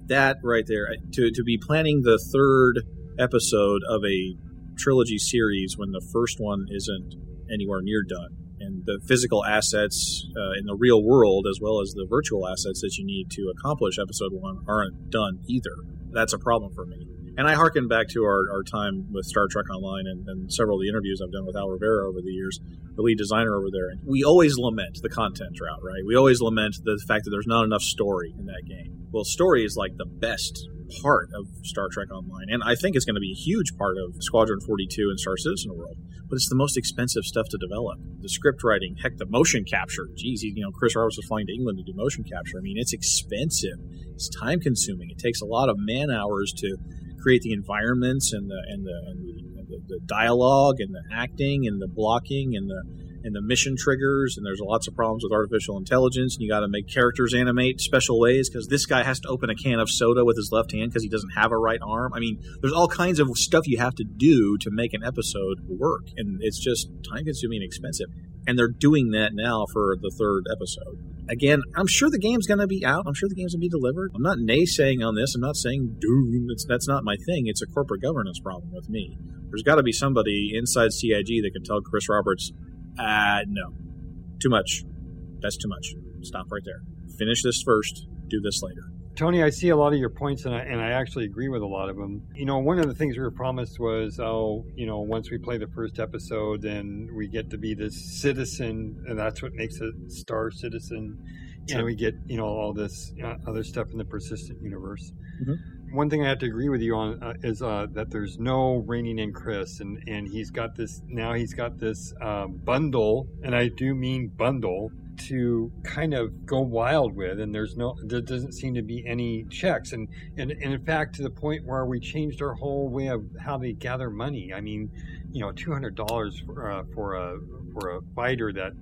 Speaker 6: That right there, to, to be planning the third episode of a trilogy series when the first one isn't anywhere near done, and the physical assets uh, in the real world, as well as the virtual assets that you need to accomplish episode one, aren't done either. That's a problem for me. And I harken back to our, our time with Star Trek Online and, and several of the interviews I've done with Al Rivera over the years, the lead designer over there. And we always lament the content drought, right? We always lament the fact that there's not enough story in that game. Well, story is like the best part of Star Trek Online, and I think it's going to be a huge part of Squadron 42 and Star Citizen World. But it's the most expensive stuff to develop. The script writing, heck, the motion capture. Geez, you know, Chris Roberts was flying to England to do motion capture. I mean, it's expensive. It's time consuming. It takes a lot of man hours to create the environments and the and the and the, the, the dialogue and the acting and the blocking and the and the mission triggers, and there's lots of problems with artificial intelligence, and you got to make characters animate special ways because this guy has to open a can of soda with his left hand because he doesn't have a right arm. I mean, there's all kinds of stuff you have to do to make an episode work, and it's just time consuming and expensive. And they're doing that now for the third episode. Again, I'm sure the game's going to be out. I'm sure the game's going to be delivered. I'm not naysaying on this. I'm not saying doom. It's, that's not my thing. It's a corporate governance problem with me. There's got to be somebody inside CIG that can tell Chris Roberts, uh, no, too much. That's too much. Stop right there. Finish this first. Do this later.
Speaker 7: Tony, I see a lot of your points, and I, and I actually agree with a lot of them. You know, one of the things we were promised was, oh, you know, once we play the first episode, then we get to be this citizen, and that's what makes a star citizen. And we get, you know, all this uh, other stuff in the persistent universe.
Speaker 6: Mhm.
Speaker 7: One thing I have to agree with you on uh, is uh, that there's no reining in Chris, and, and he's got this now. He's got this um, bundle, and I do mean bundle to kind of go wild with and there's no there doesn't seem to be any checks and and, and in fact to the point where we changed our whole way of how they gather money i mean you know $200 for, uh, for a for a fighter that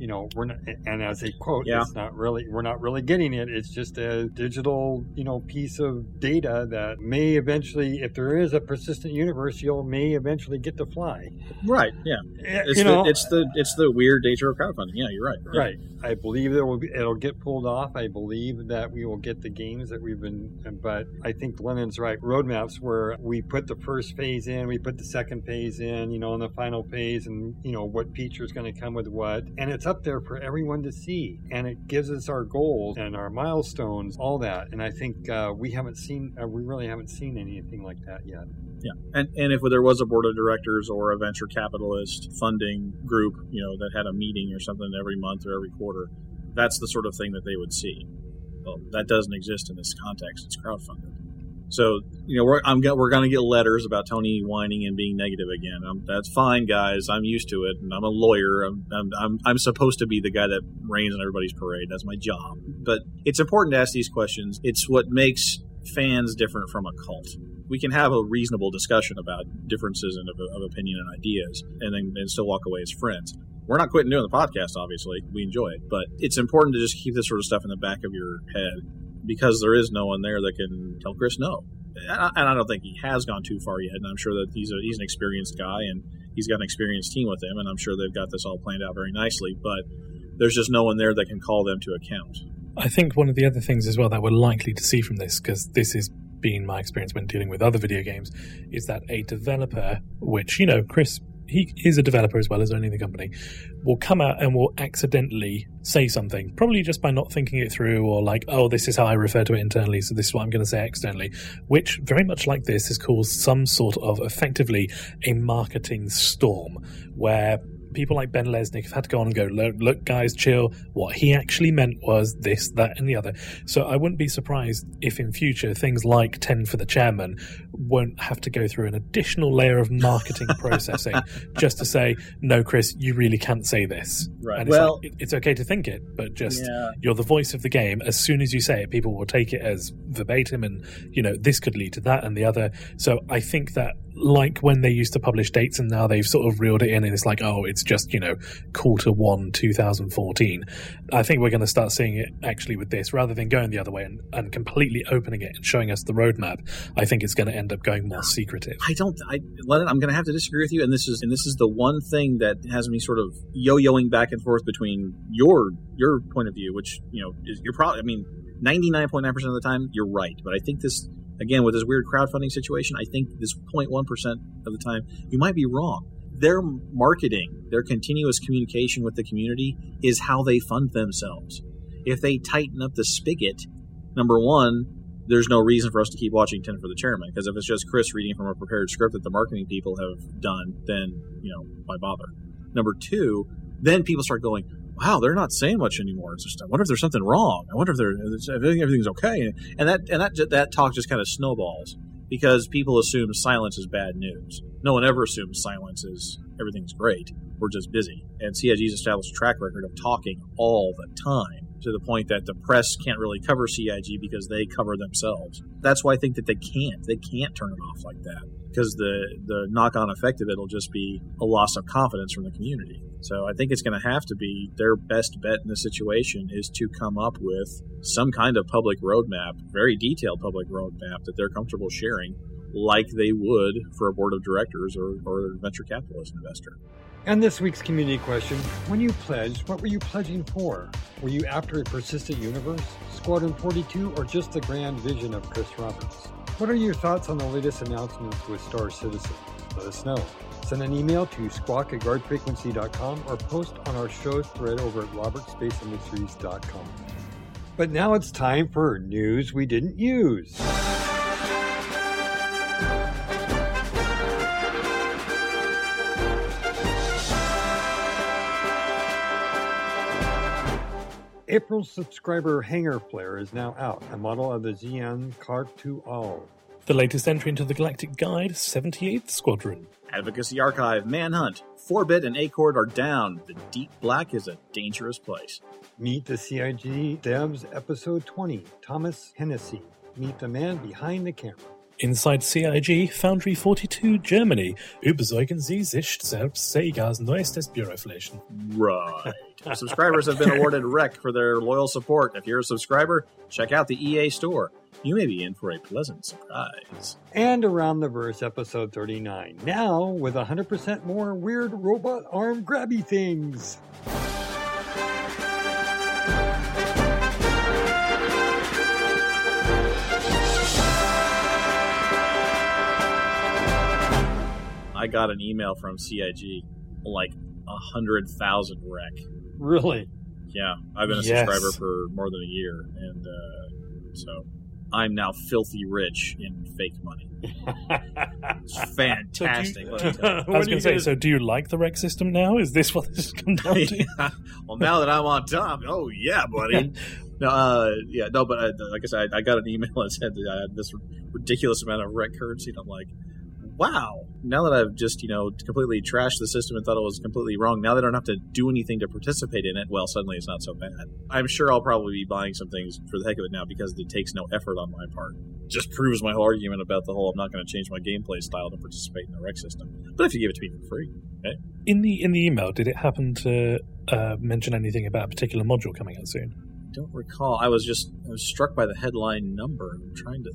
Speaker 7: you know we're not and as a quote
Speaker 6: Yeah.
Speaker 7: it's not really we're not really getting it it's just a digital you know piece of data that may eventually if there is a persistent universe you'll may eventually get to fly
Speaker 6: Right. Yeah. Eh, it's
Speaker 7: you
Speaker 6: the
Speaker 7: know
Speaker 6: it's the it's the weird nature of crowdfunding. Yeah, you're right. Yeah.
Speaker 7: Right. I believe it will be, it'll get pulled off. I believe that we will get the games that we've been, but I think Lennon's right. Roadmaps where we put the first phase in, we put the second phase in, you know, and the final phase, and you know what feature is going to come with what, and it's up there for everyone to see, and it gives us our goals and our milestones, all that. And I think uh, we haven't seen, uh, we really haven't seen anything like that yet.
Speaker 6: Yeah, and and if there was a board of directors or a venture capitalist funding group, you know, that had a meeting or something every month or every quarter, that's the sort of thing that they would see. Well, that doesn't exist in this context. It's crowdfunded. So you know, we're I'm we're going to get letters about Tony whining and being negative again. Um that's fine, guys. I'm used to it, and I'm a lawyer. I'm, I'm I'm I'm supposed to be the guy that rains on everybody's parade. That's my job. But it's important to ask these questions. It's what makes fans different from a cult. We can have a reasonable discussion about differences in, of, of opinion and ideas, and then and still walk away as friends. We're not quitting doing the podcast, obviously. We enjoy it, but it's important to just keep this sort of stuff in the back of your head because there is no one there that can tell Chris no. And I, don't think he has gone too far yet. And I'm sure that he's a, he's an experienced guy and he's got an experienced team with him, and I'm sure they've got this all planned out very nicely. But there's just no one there that can call them to account.
Speaker 8: I think one of the other things as well that we're likely to see from this, because this has been my experience when dealing with other video games, is that a developer, which, you know, Chris, he is a developer as well as owning the company, will come out and will accidentally say something, probably just by not thinking it through or like, oh, this is how I refer to it internally, so this is what I'm going to say externally, which very much like this has caused some sort of effectively a marketing storm where people like Ben Lesnick have had to go on and go, look, look, guys, chill. What he actually meant was this, that, and the other. So I wouldn't be surprised if in future things like 10 for the chairman won't have to go through an additional layer of marketing processing just to say, no, Chris, you really can't say this.
Speaker 6: Right.
Speaker 8: And it's,
Speaker 6: Well-
Speaker 8: like, it- it's okay to think it, but just
Speaker 6: Yeah.
Speaker 8: you're the voice of the game. As soon as you say it, people will take it as verbatim and, you know, this could lead to that and the other. So I think that like when they used to publish dates and now they've sort of reeled it in and it's like, oh, it's just, you know, quarter one, 2014. I think we're going to start seeing it actually with this rather than going the other way and, and completely opening it and showing us the roadmap. I think it's going to end up going more secretive.
Speaker 6: I don't. I Lennon, I'm going to have to disagree with you, and this is and this is the one thing that has me sort of yo-yoing back and forth between your your point of view, which you know is you're probably. I mean, 99.9 percent of the time you're right, but I think this again with this weird crowdfunding situation, I think this 0.1 percent of the time you might be wrong. Their marketing, their continuous communication with the community is how they fund themselves. If they tighten up the spigot, number one, there's no reason for us to keep watching 10 for the chairman because if it's just Chris reading from a prepared script that the marketing people have done, then, you know, why bother? Number two, then people start going, wow, they're not saying much anymore. It's just, I wonder if there's something wrong. I wonder if, they're, if everything's okay. And that, and that, that talk just kind of snowballs because people assume silence is bad news. No one ever assumes silence is everything's great. We're just busy. And CIG's established a track record of talking all the time to the point that the press can't really cover CIG because they cover themselves. That's why I think that they can't. They can't turn it off like that because the the knock on effect of it will just be a loss of confidence from the community. So I think it's going to have to be their best bet in this situation is to come up with some kind of public roadmap, very detailed public roadmap that they're comfortable sharing, like they would for a board of directors or, or a venture capitalist investor.
Speaker 7: And this week's community question When you pledged, what were you pledging for? Were you after a persistent universe, Squadron 42, or just the grand vision of Chris Roberts? What are your thoughts on the latest announcements with Star Citizen? Let us know. Send an email to squawk at guardfrequency.com or post on our show thread over at robertspaceindustries.com. But now it's time for news we didn't use. April's subscriber Hangar Flair is now out, a model of the Xi'an Khartu-Al.
Speaker 8: The latest entry into the Galactic Guide, 78th Squadron.
Speaker 6: Advocacy Archive, Manhunt, 4-Bit and Acord are down. The Deep Black is a dangerous place.
Speaker 7: Meet the CIG Devs Episode 20, Thomas Hennessy. Meet the man behind the camera.
Speaker 8: Inside CIG, Foundry 42, Germany. Überzeugen Sie sich selbst Segas neuestes Büroflächen.
Speaker 6: Right. Subscribers have been awarded REC for their loyal support. If you're a subscriber, check out the EA store. You may be in for a pleasant surprise.
Speaker 7: And Around the Verse Episode 39. Now with 100% more weird robot arm grabby things.
Speaker 6: I got an email from CIG like a hundred thousand rec.
Speaker 7: Really?
Speaker 6: Yeah, I've been a
Speaker 8: Yes.
Speaker 6: subscriber for more than a year, and uh, so I'm now filthy rich in fake money. It's fantastic. let me tell you.
Speaker 8: I was going to say, so do you like the rec system now? Is this what this has come down to?
Speaker 6: Yeah. Well, now that I'm on top, oh yeah, buddy. no, uh, yeah, no, but uh, like I said, I, I got an email that said that I had this ridiculous amount of rec currency, and I'm like, wow. Now that I've just you know completely trashed the system and thought it was completely wrong, now that I don't have to do anything to participate in it, well, suddenly it's not so bad. I'm sure I'll probably be buying some things for the heck of it now because it takes no effort on my part. Just proves my whole argument about the whole I'm not going to change my gameplay style to participate in the rec system. But if you give it to me for free, okay.
Speaker 8: In the in the email, did it happen to uh, mention anything about a particular module coming out soon?
Speaker 6: don't recall. I was just I was struck by the headline number. I'm trying to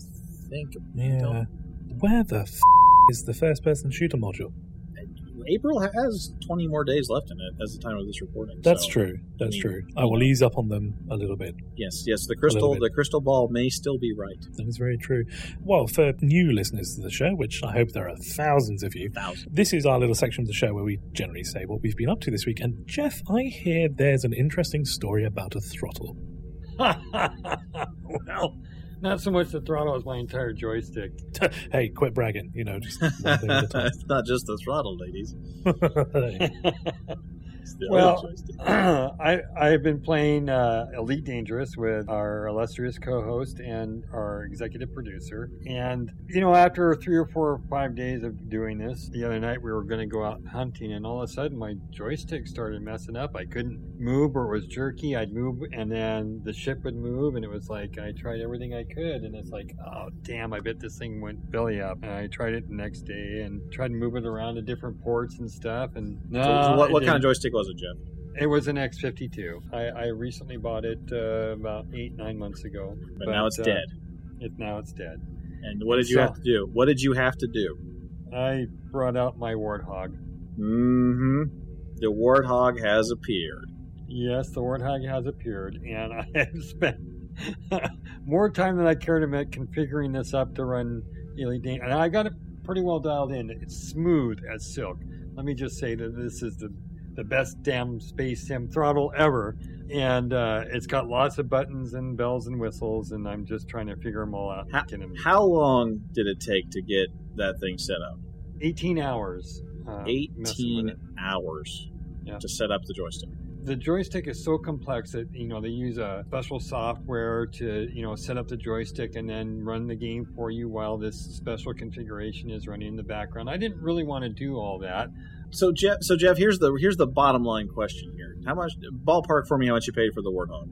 Speaker 6: think.
Speaker 8: Yeah. Where the f- is the first person shooter module?
Speaker 6: April has 20 more days left in it as the time of this recording.
Speaker 8: That's
Speaker 6: so-
Speaker 8: true. That's
Speaker 6: mean-
Speaker 8: true. I will ease up on them a little bit.
Speaker 6: Yes, yes. The crystal, the crystal ball may still be right.
Speaker 8: That is very true. Well, for new listeners to the show, which I hope there are thousands of you,
Speaker 6: Thousand.
Speaker 8: this is our little section of the show where we generally say what we've been up to this week. And Jeff, I hear there's an interesting story about a throttle.
Speaker 7: well, not so much the throttle as my entire joystick.
Speaker 8: hey, quit bragging. You know, just one thing at a
Speaker 6: it's not just the throttle, ladies.
Speaker 8: time.
Speaker 7: Well,
Speaker 6: other.
Speaker 7: I I've been playing uh, Elite Dangerous with our illustrious co-host and our executive producer, and you know after three or four or five days of doing this, the other night we were going to go out hunting, and all of a sudden my joystick started messing up. I couldn't move, or it was jerky. I'd move, and then the ship would move, and it was like I tried everything I could, and it's like, oh damn, I bet this thing went belly up. And I tried it the next day and tried to move it around to different ports and stuff, and no,
Speaker 6: So what, what kind of joystick was it, Jeff?
Speaker 7: It was an X52. I, I recently bought it uh, about eight, nine months ago.
Speaker 6: But, now it's
Speaker 7: uh,
Speaker 6: dead.
Speaker 7: It, now it's dead.
Speaker 6: And what did you
Speaker 7: so-
Speaker 6: have to do? What did you have to do?
Speaker 7: I brought out my Warthog.
Speaker 6: Mm-hmm. The warthog has appeared.
Speaker 7: Yes, the Warthog has appeared, and I have spent more time than I care to admit configuring this up to run Elite Dan- And I got it pretty well dialed in. It's smooth as silk. Let me just say that this is the the best damn space sim throttle ever. And uh, it's got lots of buttons and bells and whistles, and I'm just trying to figure them all out.
Speaker 6: How, how long did it take to get that thing set up?
Speaker 7: 18 hours. Uh,
Speaker 6: 18 hours
Speaker 7: Yeah.
Speaker 6: to set up the joystick.
Speaker 7: the joystick is so complex that you know they use a special software to you know set up the joystick and then run the game for you while this special configuration is running in the background. I didn't really want to do all that.
Speaker 6: So Jeff, so Jeff, here's the here's the bottom line question here. How much ballpark for me? How much you paid for the warthog?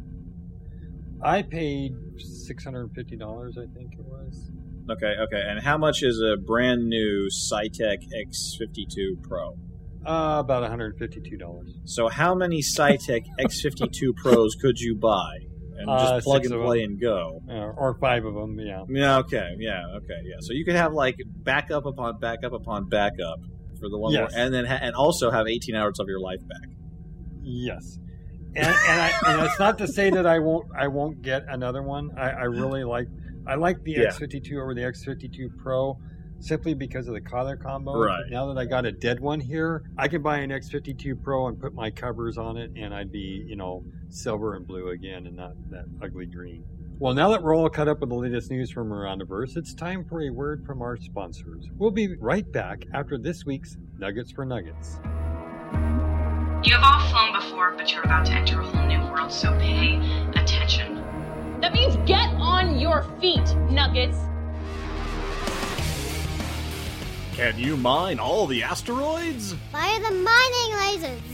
Speaker 7: I paid six hundred and fifty dollars. I think it was.
Speaker 6: Okay, okay. And how much is a brand new Saitek X52 Pro?
Speaker 7: Uh, about one hundred fifty-two dollars.
Speaker 6: So how many Saitek X52 Pros could you buy? And
Speaker 7: Uh,
Speaker 6: just plug and play
Speaker 7: them.
Speaker 6: and go.
Speaker 7: Uh, or five of them. Yeah.
Speaker 6: Yeah, okay, yeah, okay, yeah. So you could have like backup upon backup upon backup for the one,
Speaker 7: Yes.
Speaker 6: more, and then ha- and also have 18 hours of your life back.
Speaker 7: Yes. And, and, I, and it's not to say that I won't I won't get another one. I, I really like I like the
Speaker 6: Yeah.
Speaker 7: X52 over the X52 Pro simply because of the color combo.
Speaker 6: Right.
Speaker 7: Now that I got a dead one here, I can buy an X52 Pro and put my covers on it, and I'd be you know silver and blue again, and not that ugly green. Well, now that we're all caught up with the latest news from around the verse, it's time for a word from our sponsors. We'll be right back after this week's Nuggets for Nuggets.
Speaker 2: You have all flown before, but you're about to enter a whole new world, so pay attention.
Speaker 1: That means get on your feet, Nuggets.
Speaker 6: Can you mine all the asteroids?
Speaker 3: Fire the mining laser.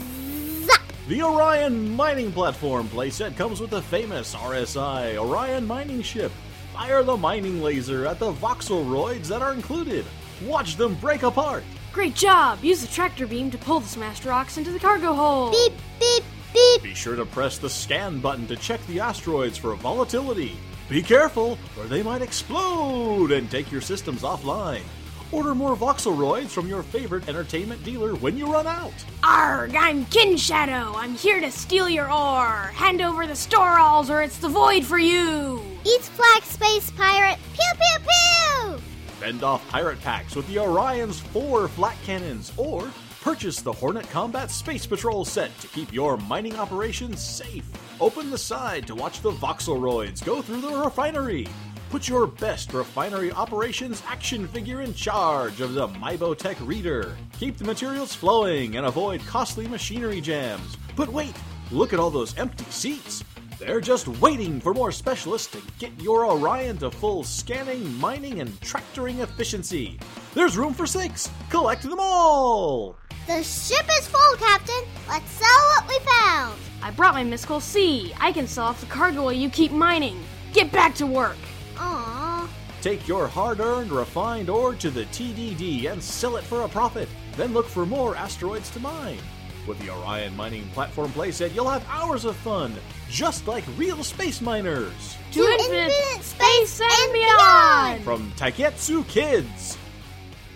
Speaker 3: Zap!
Speaker 6: The Orion mining platform playset comes with the famous RSI Orion mining ship. Fire the mining laser at the voxelroids that are included. Watch them break apart.
Speaker 10: Great job! Use the tractor beam to pull the smashed rocks into the cargo hold.
Speaker 3: Beep, beep, beep.
Speaker 6: Be sure to press the scan button to check the asteroids for volatility. Be careful, or they might explode and take your systems offline. Order more voxelroids from your favorite entertainment dealer when you run out.
Speaker 10: Arg! I'm Kin Shadow. I'm here to steal your ore. Hand over the storalls, or it's the void for you.
Speaker 3: Eat flag space pirate. Pew, pew, pew.
Speaker 6: Fend off pirate packs with the Orion's four flat cannons, or purchase the Hornet Combat Space Patrol set to keep your mining operations safe. Open the side to watch the voxelroids go through the refinery. Put your best refinery operations action figure in charge of the Mybotech reader. Keep the materials flowing and avoid costly machinery jams. But wait, look at all those empty seats. They're just waiting for more specialists to get your Orion to full scanning, mining, and tractoring efficiency. There's room for six. Collect them all.
Speaker 3: The ship is full, Captain. Let's sell what we found.
Speaker 10: I brought my Miskel C. I can sell off the cargo while you keep mining. Get back to work.
Speaker 3: Aww.
Speaker 6: Take your hard earned, refined ore to the TDD and sell it for a profit. Then look for more asteroids to mine. With the Orion Mining Platform playset, you'll have hours of fun, just like real space miners.
Speaker 10: To, infinite, space and beyond.
Speaker 6: From Taiketsu Kids.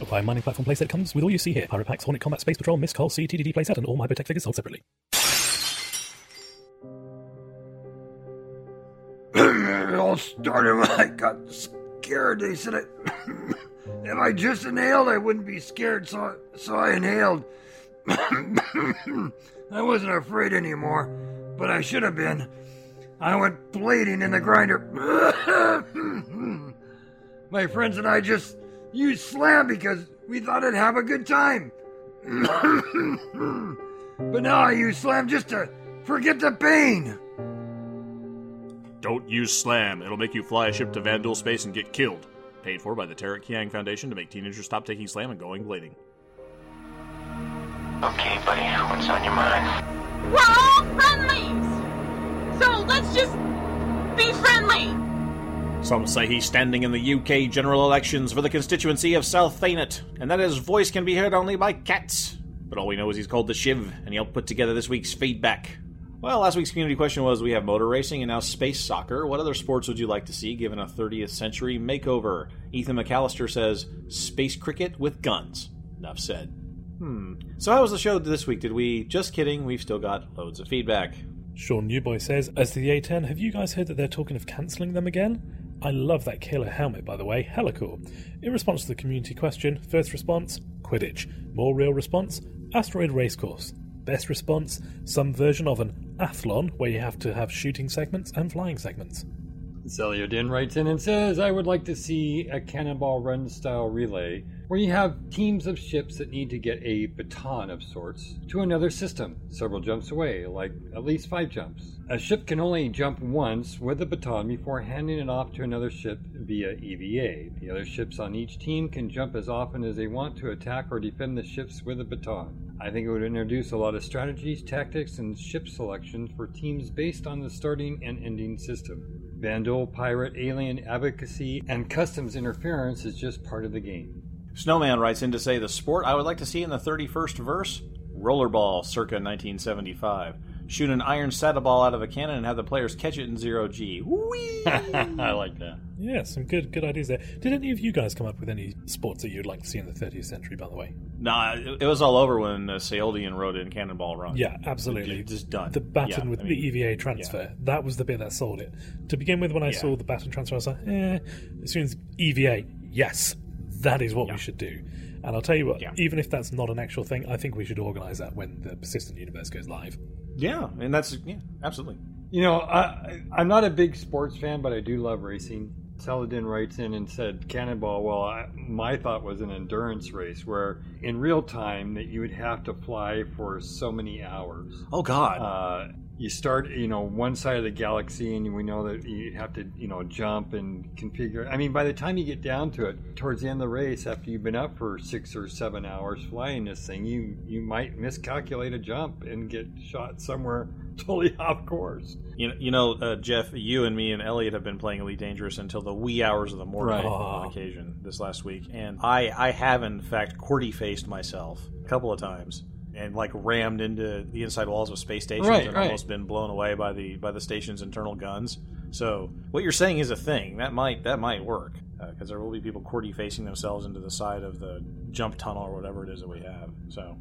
Speaker 8: Apply mining platform playset comes with all you see here. Pirate Packs, Hornet Combat Space Patrol, Miss Call, C, TDD playset, and all my Protect figures sold separately.
Speaker 9: It all started when I got scared. They said I, if I just inhaled, I wouldn't be scared, so so I inhaled. I wasn't afraid anymore, but I should have been. I went bleeding in the grinder. My friends and I just used slam because we thought I'd have a good time. but now I use slam just to forget the pain.
Speaker 6: Don't use slam. It'll make you fly a ship to Vanduul space and get killed. Paid for by the Tarek Kiang Foundation to make teenagers stop taking slam and going blading.
Speaker 4: Okay, buddy, what's on your mind?
Speaker 1: We're all friendlies. So let's just be friendly.
Speaker 6: Some say he's standing in the UK general elections for the constituency of South Thanet, and that his voice can be heard only by cats. But all we know is he's called the Shiv, and he helped put together this week's feedback. Well, last week's community question was we have motor racing and now space soccer. What other sports would you like to see given a 30th century makeover? Ethan McAllister says space cricket with guns. Enough said. Hmm. So, how was the show this week? Did we. Just kidding, we've still got loads of feedback.
Speaker 8: Sean Newboy says, as to the A10, have you guys heard that they're talking of cancelling them again? I love that killer helmet, by the way. Hella cool. In response to the community question, first response, Quidditch. More real response, Asteroid Racecourse. Best response, some version of an athlon where you have to have shooting segments and flying segments.
Speaker 7: Celiodin writes in and says, I would like to see a cannonball run style relay where you have teams of ships that need to get a baton of sorts to another system several jumps away, like at least five jumps. A ship can only jump once with the baton before handing it off to another ship via EVA. The other ships on each team can jump as often as they want to attack or defend the ships with a baton. I think it would introduce a lot of strategies, tactics, and ship selection for teams based on the starting and ending system. Vanduul, pirate, alien advocacy, and customs interference is just part of the game.
Speaker 6: Snowman writes in to say the sport I would like to see in the 31st verse rollerball circa 1975. Shoot an iron saddle ball out of a cannon and have the players catch it in zero G. Whee!
Speaker 7: I like that.
Speaker 8: Yeah, some good good ideas there. Did any of you guys come up with any sports that you'd like to see in the 30th century, by the way?
Speaker 6: Nah, it, it was all over when uh, Seoldian wrote in Cannonball Run.
Speaker 8: Yeah, absolutely.
Speaker 6: Just, just done.
Speaker 8: The baton
Speaker 6: Yeah,
Speaker 8: with
Speaker 6: I mean,
Speaker 8: the EVA transfer, that was the bit that sold it. To begin with, when I
Speaker 6: Yeah.
Speaker 8: saw the baton transfer, I was like, eh. As soon as EVA, yes, that is what we should do. And I'll tell you what,
Speaker 6: Yeah.
Speaker 8: even if that's not an actual thing, I think we should organise that when the Persistent Universe goes live.
Speaker 6: Yeah, and that's yeah, absolutely.
Speaker 7: You know, I, I'm not a big sports fan, but I do love racing. Saladin writes in and said, Cannonball, well, I, my thought was an endurance race where in real time that you would have to fly for so many hours.
Speaker 6: Oh God.
Speaker 7: Uh, you start, you know, one side of the galaxy, and we know that you have to, you know, jump and configure. I mean, by the time you get down to it, towards the end of the race, after you've been up for six or seven hours flying this thing, you you might miscalculate a jump and get shot somewhere totally off course.
Speaker 6: You know, you know uh, Jeff, you and me and Elliot have been playing Elite Dangerous until the wee hours of the morning
Speaker 7: Right.
Speaker 6: on occasion this last week, and I I have in fact QWERTY faced myself a couple of times and like rammed into the inside walls of space stations
Speaker 7: Right,
Speaker 6: and
Speaker 7: right.
Speaker 6: almost been blown away by the by the station's internal guns. So what you're saying is a thing that might that might work uh, because there will be people QWERTY facing themselves into the side of the jump tunnel or whatever it is that we have. So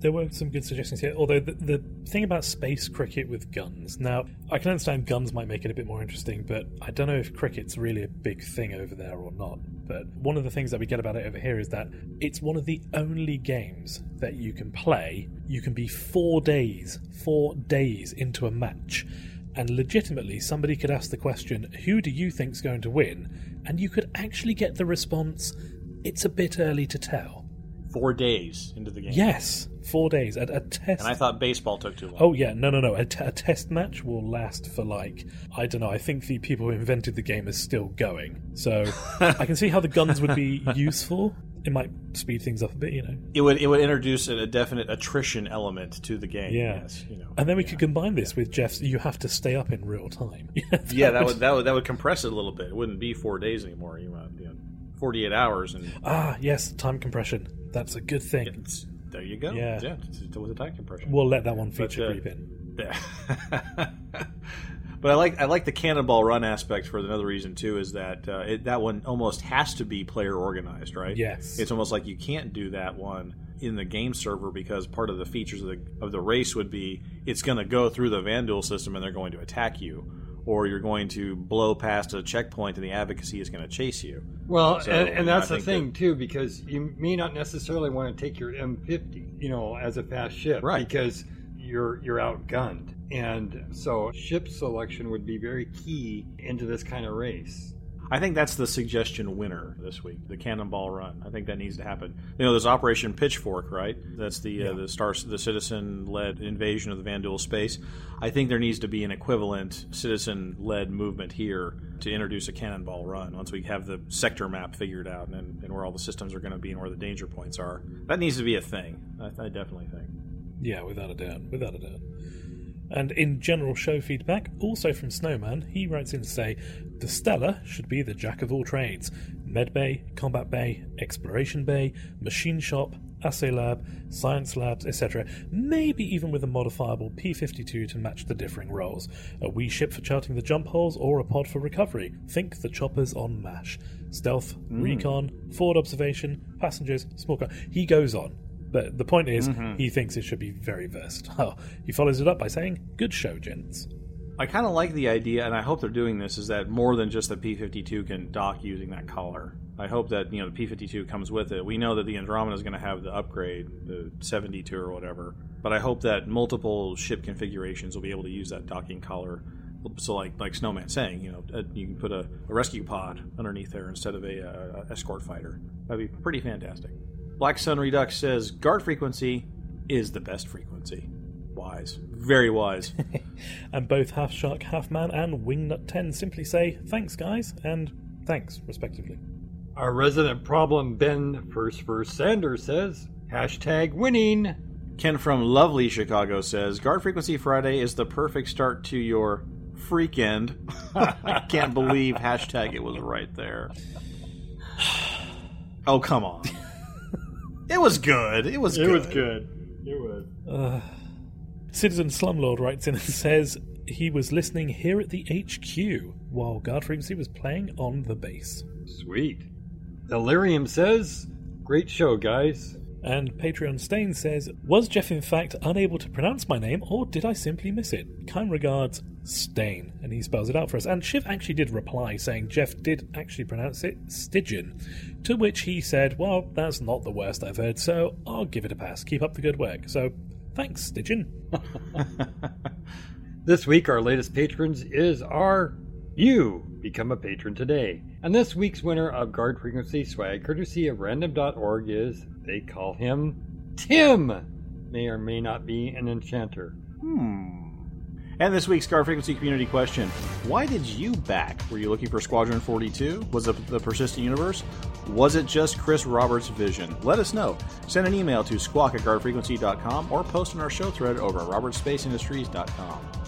Speaker 8: There were some good suggestions here. Although the, the thing about space cricket with guns, now I can understand guns might make it a bit more interesting, but I don't know if cricket's really a big thing over there or not. But one of the things that we get about it over here is that it's one of the only games that you can play. You can be four days, four days into a match, and legitimately somebody could ask the question, "Who do you think's going to win?" and you could actually get the response, "It's a bit early to tell."
Speaker 6: Four days into the game.
Speaker 8: Yes, four days at a test.
Speaker 6: And I thought baseball took too long.
Speaker 8: Oh yeah, no, no, no. A, t- a test match will last for like I don't know. I think the people who invented the game are still going, so I can see how the guns would be useful. It might speed things up a bit, you know.
Speaker 6: It would it would introduce a, a definite attrition element to the game.
Speaker 8: Yeah.
Speaker 6: Yes, you know.
Speaker 8: And then we could combine this with Jeff's. You have to stay up in real time.
Speaker 6: yeah, that would that would that would compress it a little bit. It wouldn't be four days anymore. You, uh, you know, forty eight hours, and
Speaker 8: Ah, yes, time compression. That's a good thing.
Speaker 6: it's, there you go.
Speaker 8: Yeah.
Speaker 6: yeah, it's, it's with a time compression.
Speaker 8: We'll let that one
Speaker 6: But,
Speaker 8: feature
Speaker 6: uh,
Speaker 8: creep in. Yeah.
Speaker 6: but I like I like the cannonball run aspect for another reason too. Is that uh, it, that one almost has to be player organized, right?
Speaker 8: Yes.
Speaker 6: It's almost like you can't do that one in the game server because part of the features of the of the race would be it's going to go through the Vanduul system and they're going to attack you, or you're going to blow past a checkpoint and the advocacy is going to chase you.
Speaker 7: Well,
Speaker 6: So,
Speaker 7: and, and that's the thing too, because you may not necessarily want to take your M50, you know, as a fast ship,
Speaker 6: Right.
Speaker 7: Because you're you're outgunned, and so ship selection would be very key into this kind of race.
Speaker 6: I think that's the suggestion winner this week, the Cannonball Run. I think that needs to happen. You know, there's Operation Pitchfork, right? That's the uh, the star the citizen led invasion of the Vanduul space. I think there needs to be an equivalent citizen led movement here to introduce a Cannonball Run once we have the sector map figured out and, and where all the systems are going to be and where the danger points are. That needs to be a thing. I, I definitely think.
Speaker 8: Yeah, without a doubt, without a doubt. And in general show feedback, also from Snowman, he writes in to say the Stella should be the jack of all trades med bay, combat bay, exploration bay, machine shop, assay lab, science labs, etc. Maybe even with a modifiable P 52 to match the differing roles. A wee ship for charting the jump holes or a pod for recovery. Think the choppers on MASH. Stealth, hmm. recon, forward observation, passengers, small car. He goes on. But the point is, he thinks it should be very versatile. He follows it up by saying, Good show, gents.
Speaker 6: I kind of like the idea, and I hope they're doing this, is that more than just the P-52 can dock using that collar. I hope that, you know, the P-52 comes with it. We know that the Andromeda is going to have the upgrade, the 72 or whatever, but I hope that multiple ship configurations will be able to use that docking collar. So, like like Snowman saying, you know, uh, you can put a, a rescue pod underneath there instead of a, uh escort fighter. That'd be pretty fantastic. Black Sun Redux says guard frequency is the best frequency. Wise, very wise.
Speaker 8: And both Half Shark, Half Man, and Wingnut 10 simply say, Thanks, guys, and thanks, respectively.
Speaker 7: Our resident problem, Ben First First Sanders says, hashtag winning.
Speaker 6: Ken from lovely Chicago says Guard Frequency Friday is the perfect start to your freakend. I can't believe hashtag it was right there. Oh come on. It was good. It was
Speaker 7: It
Speaker 6: good.
Speaker 7: was good. It was.
Speaker 8: Uh, Citizen Slumlord writes in and says he was listening here at the HQ while Guard Frequency was playing on the bass.
Speaker 7: Sweet. Delirium says, Great show, guys.
Speaker 8: And Patreon Stain says, Was Jeff in fact unable to pronounce my name, or did I simply miss it? Kind regards, Stain. And he spells it out for us. And Shiv actually did reply saying Jeff did actually pronounce it Stygian. To which he said, Well, that's not the worst I've heard, so I'll give it a pass. Keep up the good work. So, thanks, Stygian.
Speaker 7: This week, our latest patrons is our you. Become a patron today. And this week's winner of Guard Frequency swag, courtesy of random.org, is they call him Tim. May or may not be an enchanter.
Speaker 6: Hmm. And this week's Guard Frequency Community question Why did you back? Were you looking for Squadron 42? Was it the Persistent Universe? Was it just Chris Roberts' vision? Let us know. Send an email to squawk at guardfrequency.com or post on our show thread over at robertspaceindustries.com.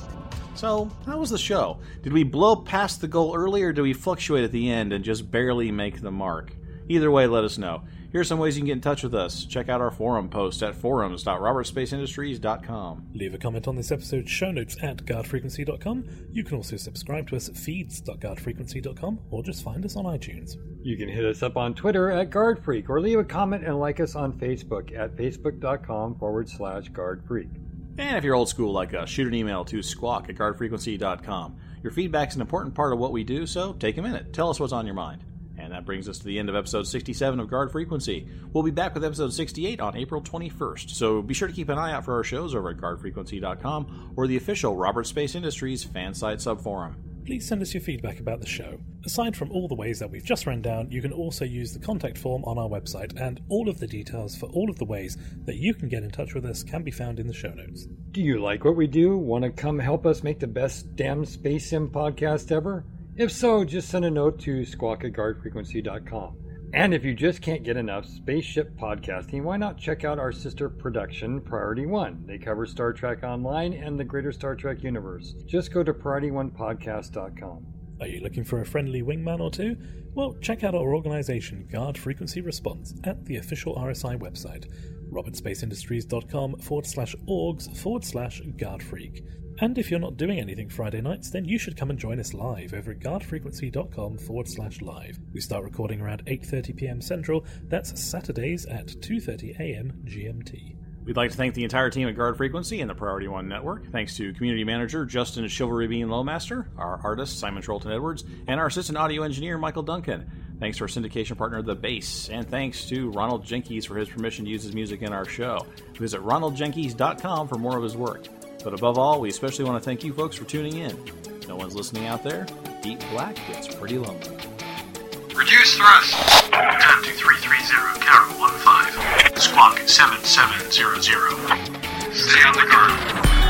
Speaker 6: So, how was the show? Did we blow past the goal early or did we fluctuate at the end and just barely make the mark? Either way, let us know. Here are some ways you can get in touch with us. Check out our forum post at forums.robertspaceindustries.com.
Speaker 8: Leave a comment on this episode's show notes at guardfrequency.com. You can also subscribe to us at feeds.guardfrequency.com or just find us on iTunes.
Speaker 7: You can hit us up on Twitter at GuardFreak or leave a comment and like us on Facebook at facebook.com forward slash GuardFreak.
Speaker 6: And if you're old school like us, shoot an email to squawk at guardfrequency.com. Your feedback's an important part of what we do, so take a minute. Tell us what's on your mind. And that brings us to the end of episode 67 of Guard Frequency. We'll be back with episode 68 on April 21st, so be sure to keep an eye out for our shows over at guardfrequency.com or the official Robert Space Industries fan site subforum.
Speaker 8: Please send us your feedback about the show. Aside from all the ways that we've just run down, you can also use the contact form on our website, and all of the details for all of the ways that you can get in touch with us can be found in the show notes.
Speaker 7: Do you like what we do? Want to come help us make the best damn Space Sim podcast ever? If so, just send a note to squawk at guardfrequency.com. And if you just can't get enough spaceship podcasting, why not check out our sister production, Priority One? They cover Star Trek Online and the greater Star Trek universe. Just go to PriorityOnePodcast.com.
Speaker 8: Are you looking for a friendly wingman or two? Well, check out our organization, Guard Frequency Response, at the official RSI website, robertspaceindustriescom forward slash orgs forward slash guardfreak. And if you're not doing anything Friday nights, then you should come and join us live over at guardfrequency.com forward slash live. We start recording around 8.30pm Central, that's Saturdays at 2.30am GMT.
Speaker 6: We'd like to thank the entire team at Guard Frequency and the Priority One Network. Thanks to Community Manager Justin Chivalry Bean Lowmaster, our artist Simon Trolton Edwards, and our assistant audio engineer Michael Duncan. Thanks to our syndication partner The Base, and thanks to Ronald Jenkins for his permission to use his music in our show. Visit ronaldjenkins.com for more of his work. But above all, we especially want to thank you folks for tuning in. No one's listening out there. Deep Black gets pretty lonely.
Speaker 5: Reduce thrust. 10330, Carol 15. Squawk 7700. Stay on the guard.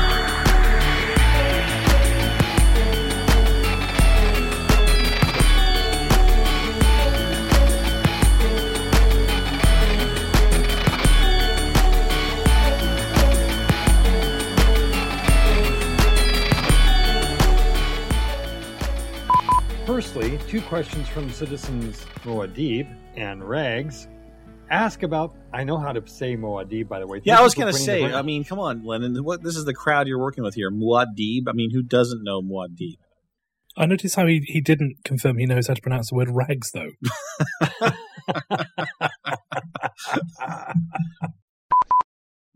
Speaker 7: Firstly, two questions from citizens Moadib and Rags ask about. I know how to say Moadib, by the way.
Speaker 6: Yeah,
Speaker 7: Thank
Speaker 6: I was going to say,
Speaker 7: different-
Speaker 6: I mean, come on, Lennon. What, this is the crowd you're working with here. Muad'Dib. I mean, who doesn't know Muad'Dib?
Speaker 8: I noticed how he, he didn't confirm he knows how to pronounce the word rags, though.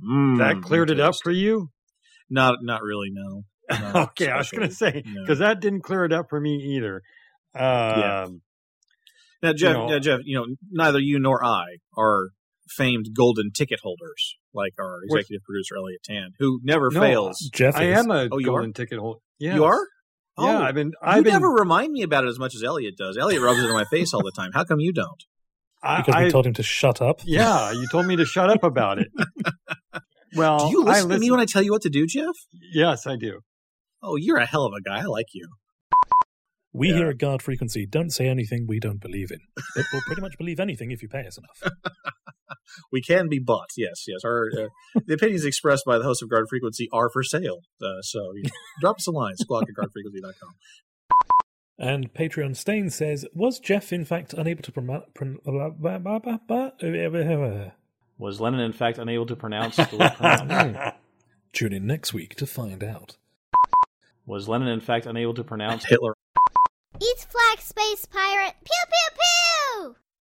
Speaker 6: Mm,
Speaker 7: that cleared it up for you.
Speaker 6: Not, not really. No. Not
Speaker 7: okay, I was going to say
Speaker 6: especially, no.
Speaker 7: because that didn't clear it up for me either. Um,
Speaker 6: Now, Jeff,
Speaker 7: know-
Speaker 6: now, Jeff, you know, neither you nor I are famed golden ticket holders like our executive producer Elliot Tan, who never
Speaker 7: No,
Speaker 6: fails.
Speaker 8: Jeff
Speaker 7: I
Speaker 8: is.
Speaker 7: am a
Speaker 6: Oh, you are?
Speaker 7: golden ticket holder. Yes.
Speaker 6: You are?
Speaker 7: Yeah,
Speaker 6: Oh,
Speaker 7: I've been.
Speaker 6: You
Speaker 7: I've been.
Speaker 6: never remind me about it as much as Elliot does. Elliot rubs it in my face all the time. How come you don't?
Speaker 8: Because
Speaker 7: I-
Speaker 8: we told him to shut up.
Speaker 7: yeah, you told me to shut up about it. Well,
Speaker 6: do you
Speaker 7: I
Speaker 6: listen to me when I tell you what to do, Jeff?
Speaker 7: Yes, I do.
Speaker 6: Oh, you're a hell of a guy. I like you.
Speaker 8: We
Speaker 6: Yeah.
Speaker 8: here at Guard Frequency don't say anything we don't believe in. But we'll pretty much believe anything if you pay us enough.
Speaker 6: we can be bought. Yes, yes. Our uh, the opinions expressed by the host of Guard Frequency are for sale. Uh, so you know, drop us a line, squawk at guardfrequency.com.
Speaker 8: And Patreon Stain says, Was Jeff in fact unable to pronounce.
Speaker 6: Was Lennon in fact unable to pronounce the word pronounce?
Speaker 8: Tune in next week to find out.
Speaker 6: Was Lennon in fact unable to pronounce Hitler?
Speaker 11: Eat flag space pirate. Pew pew pew!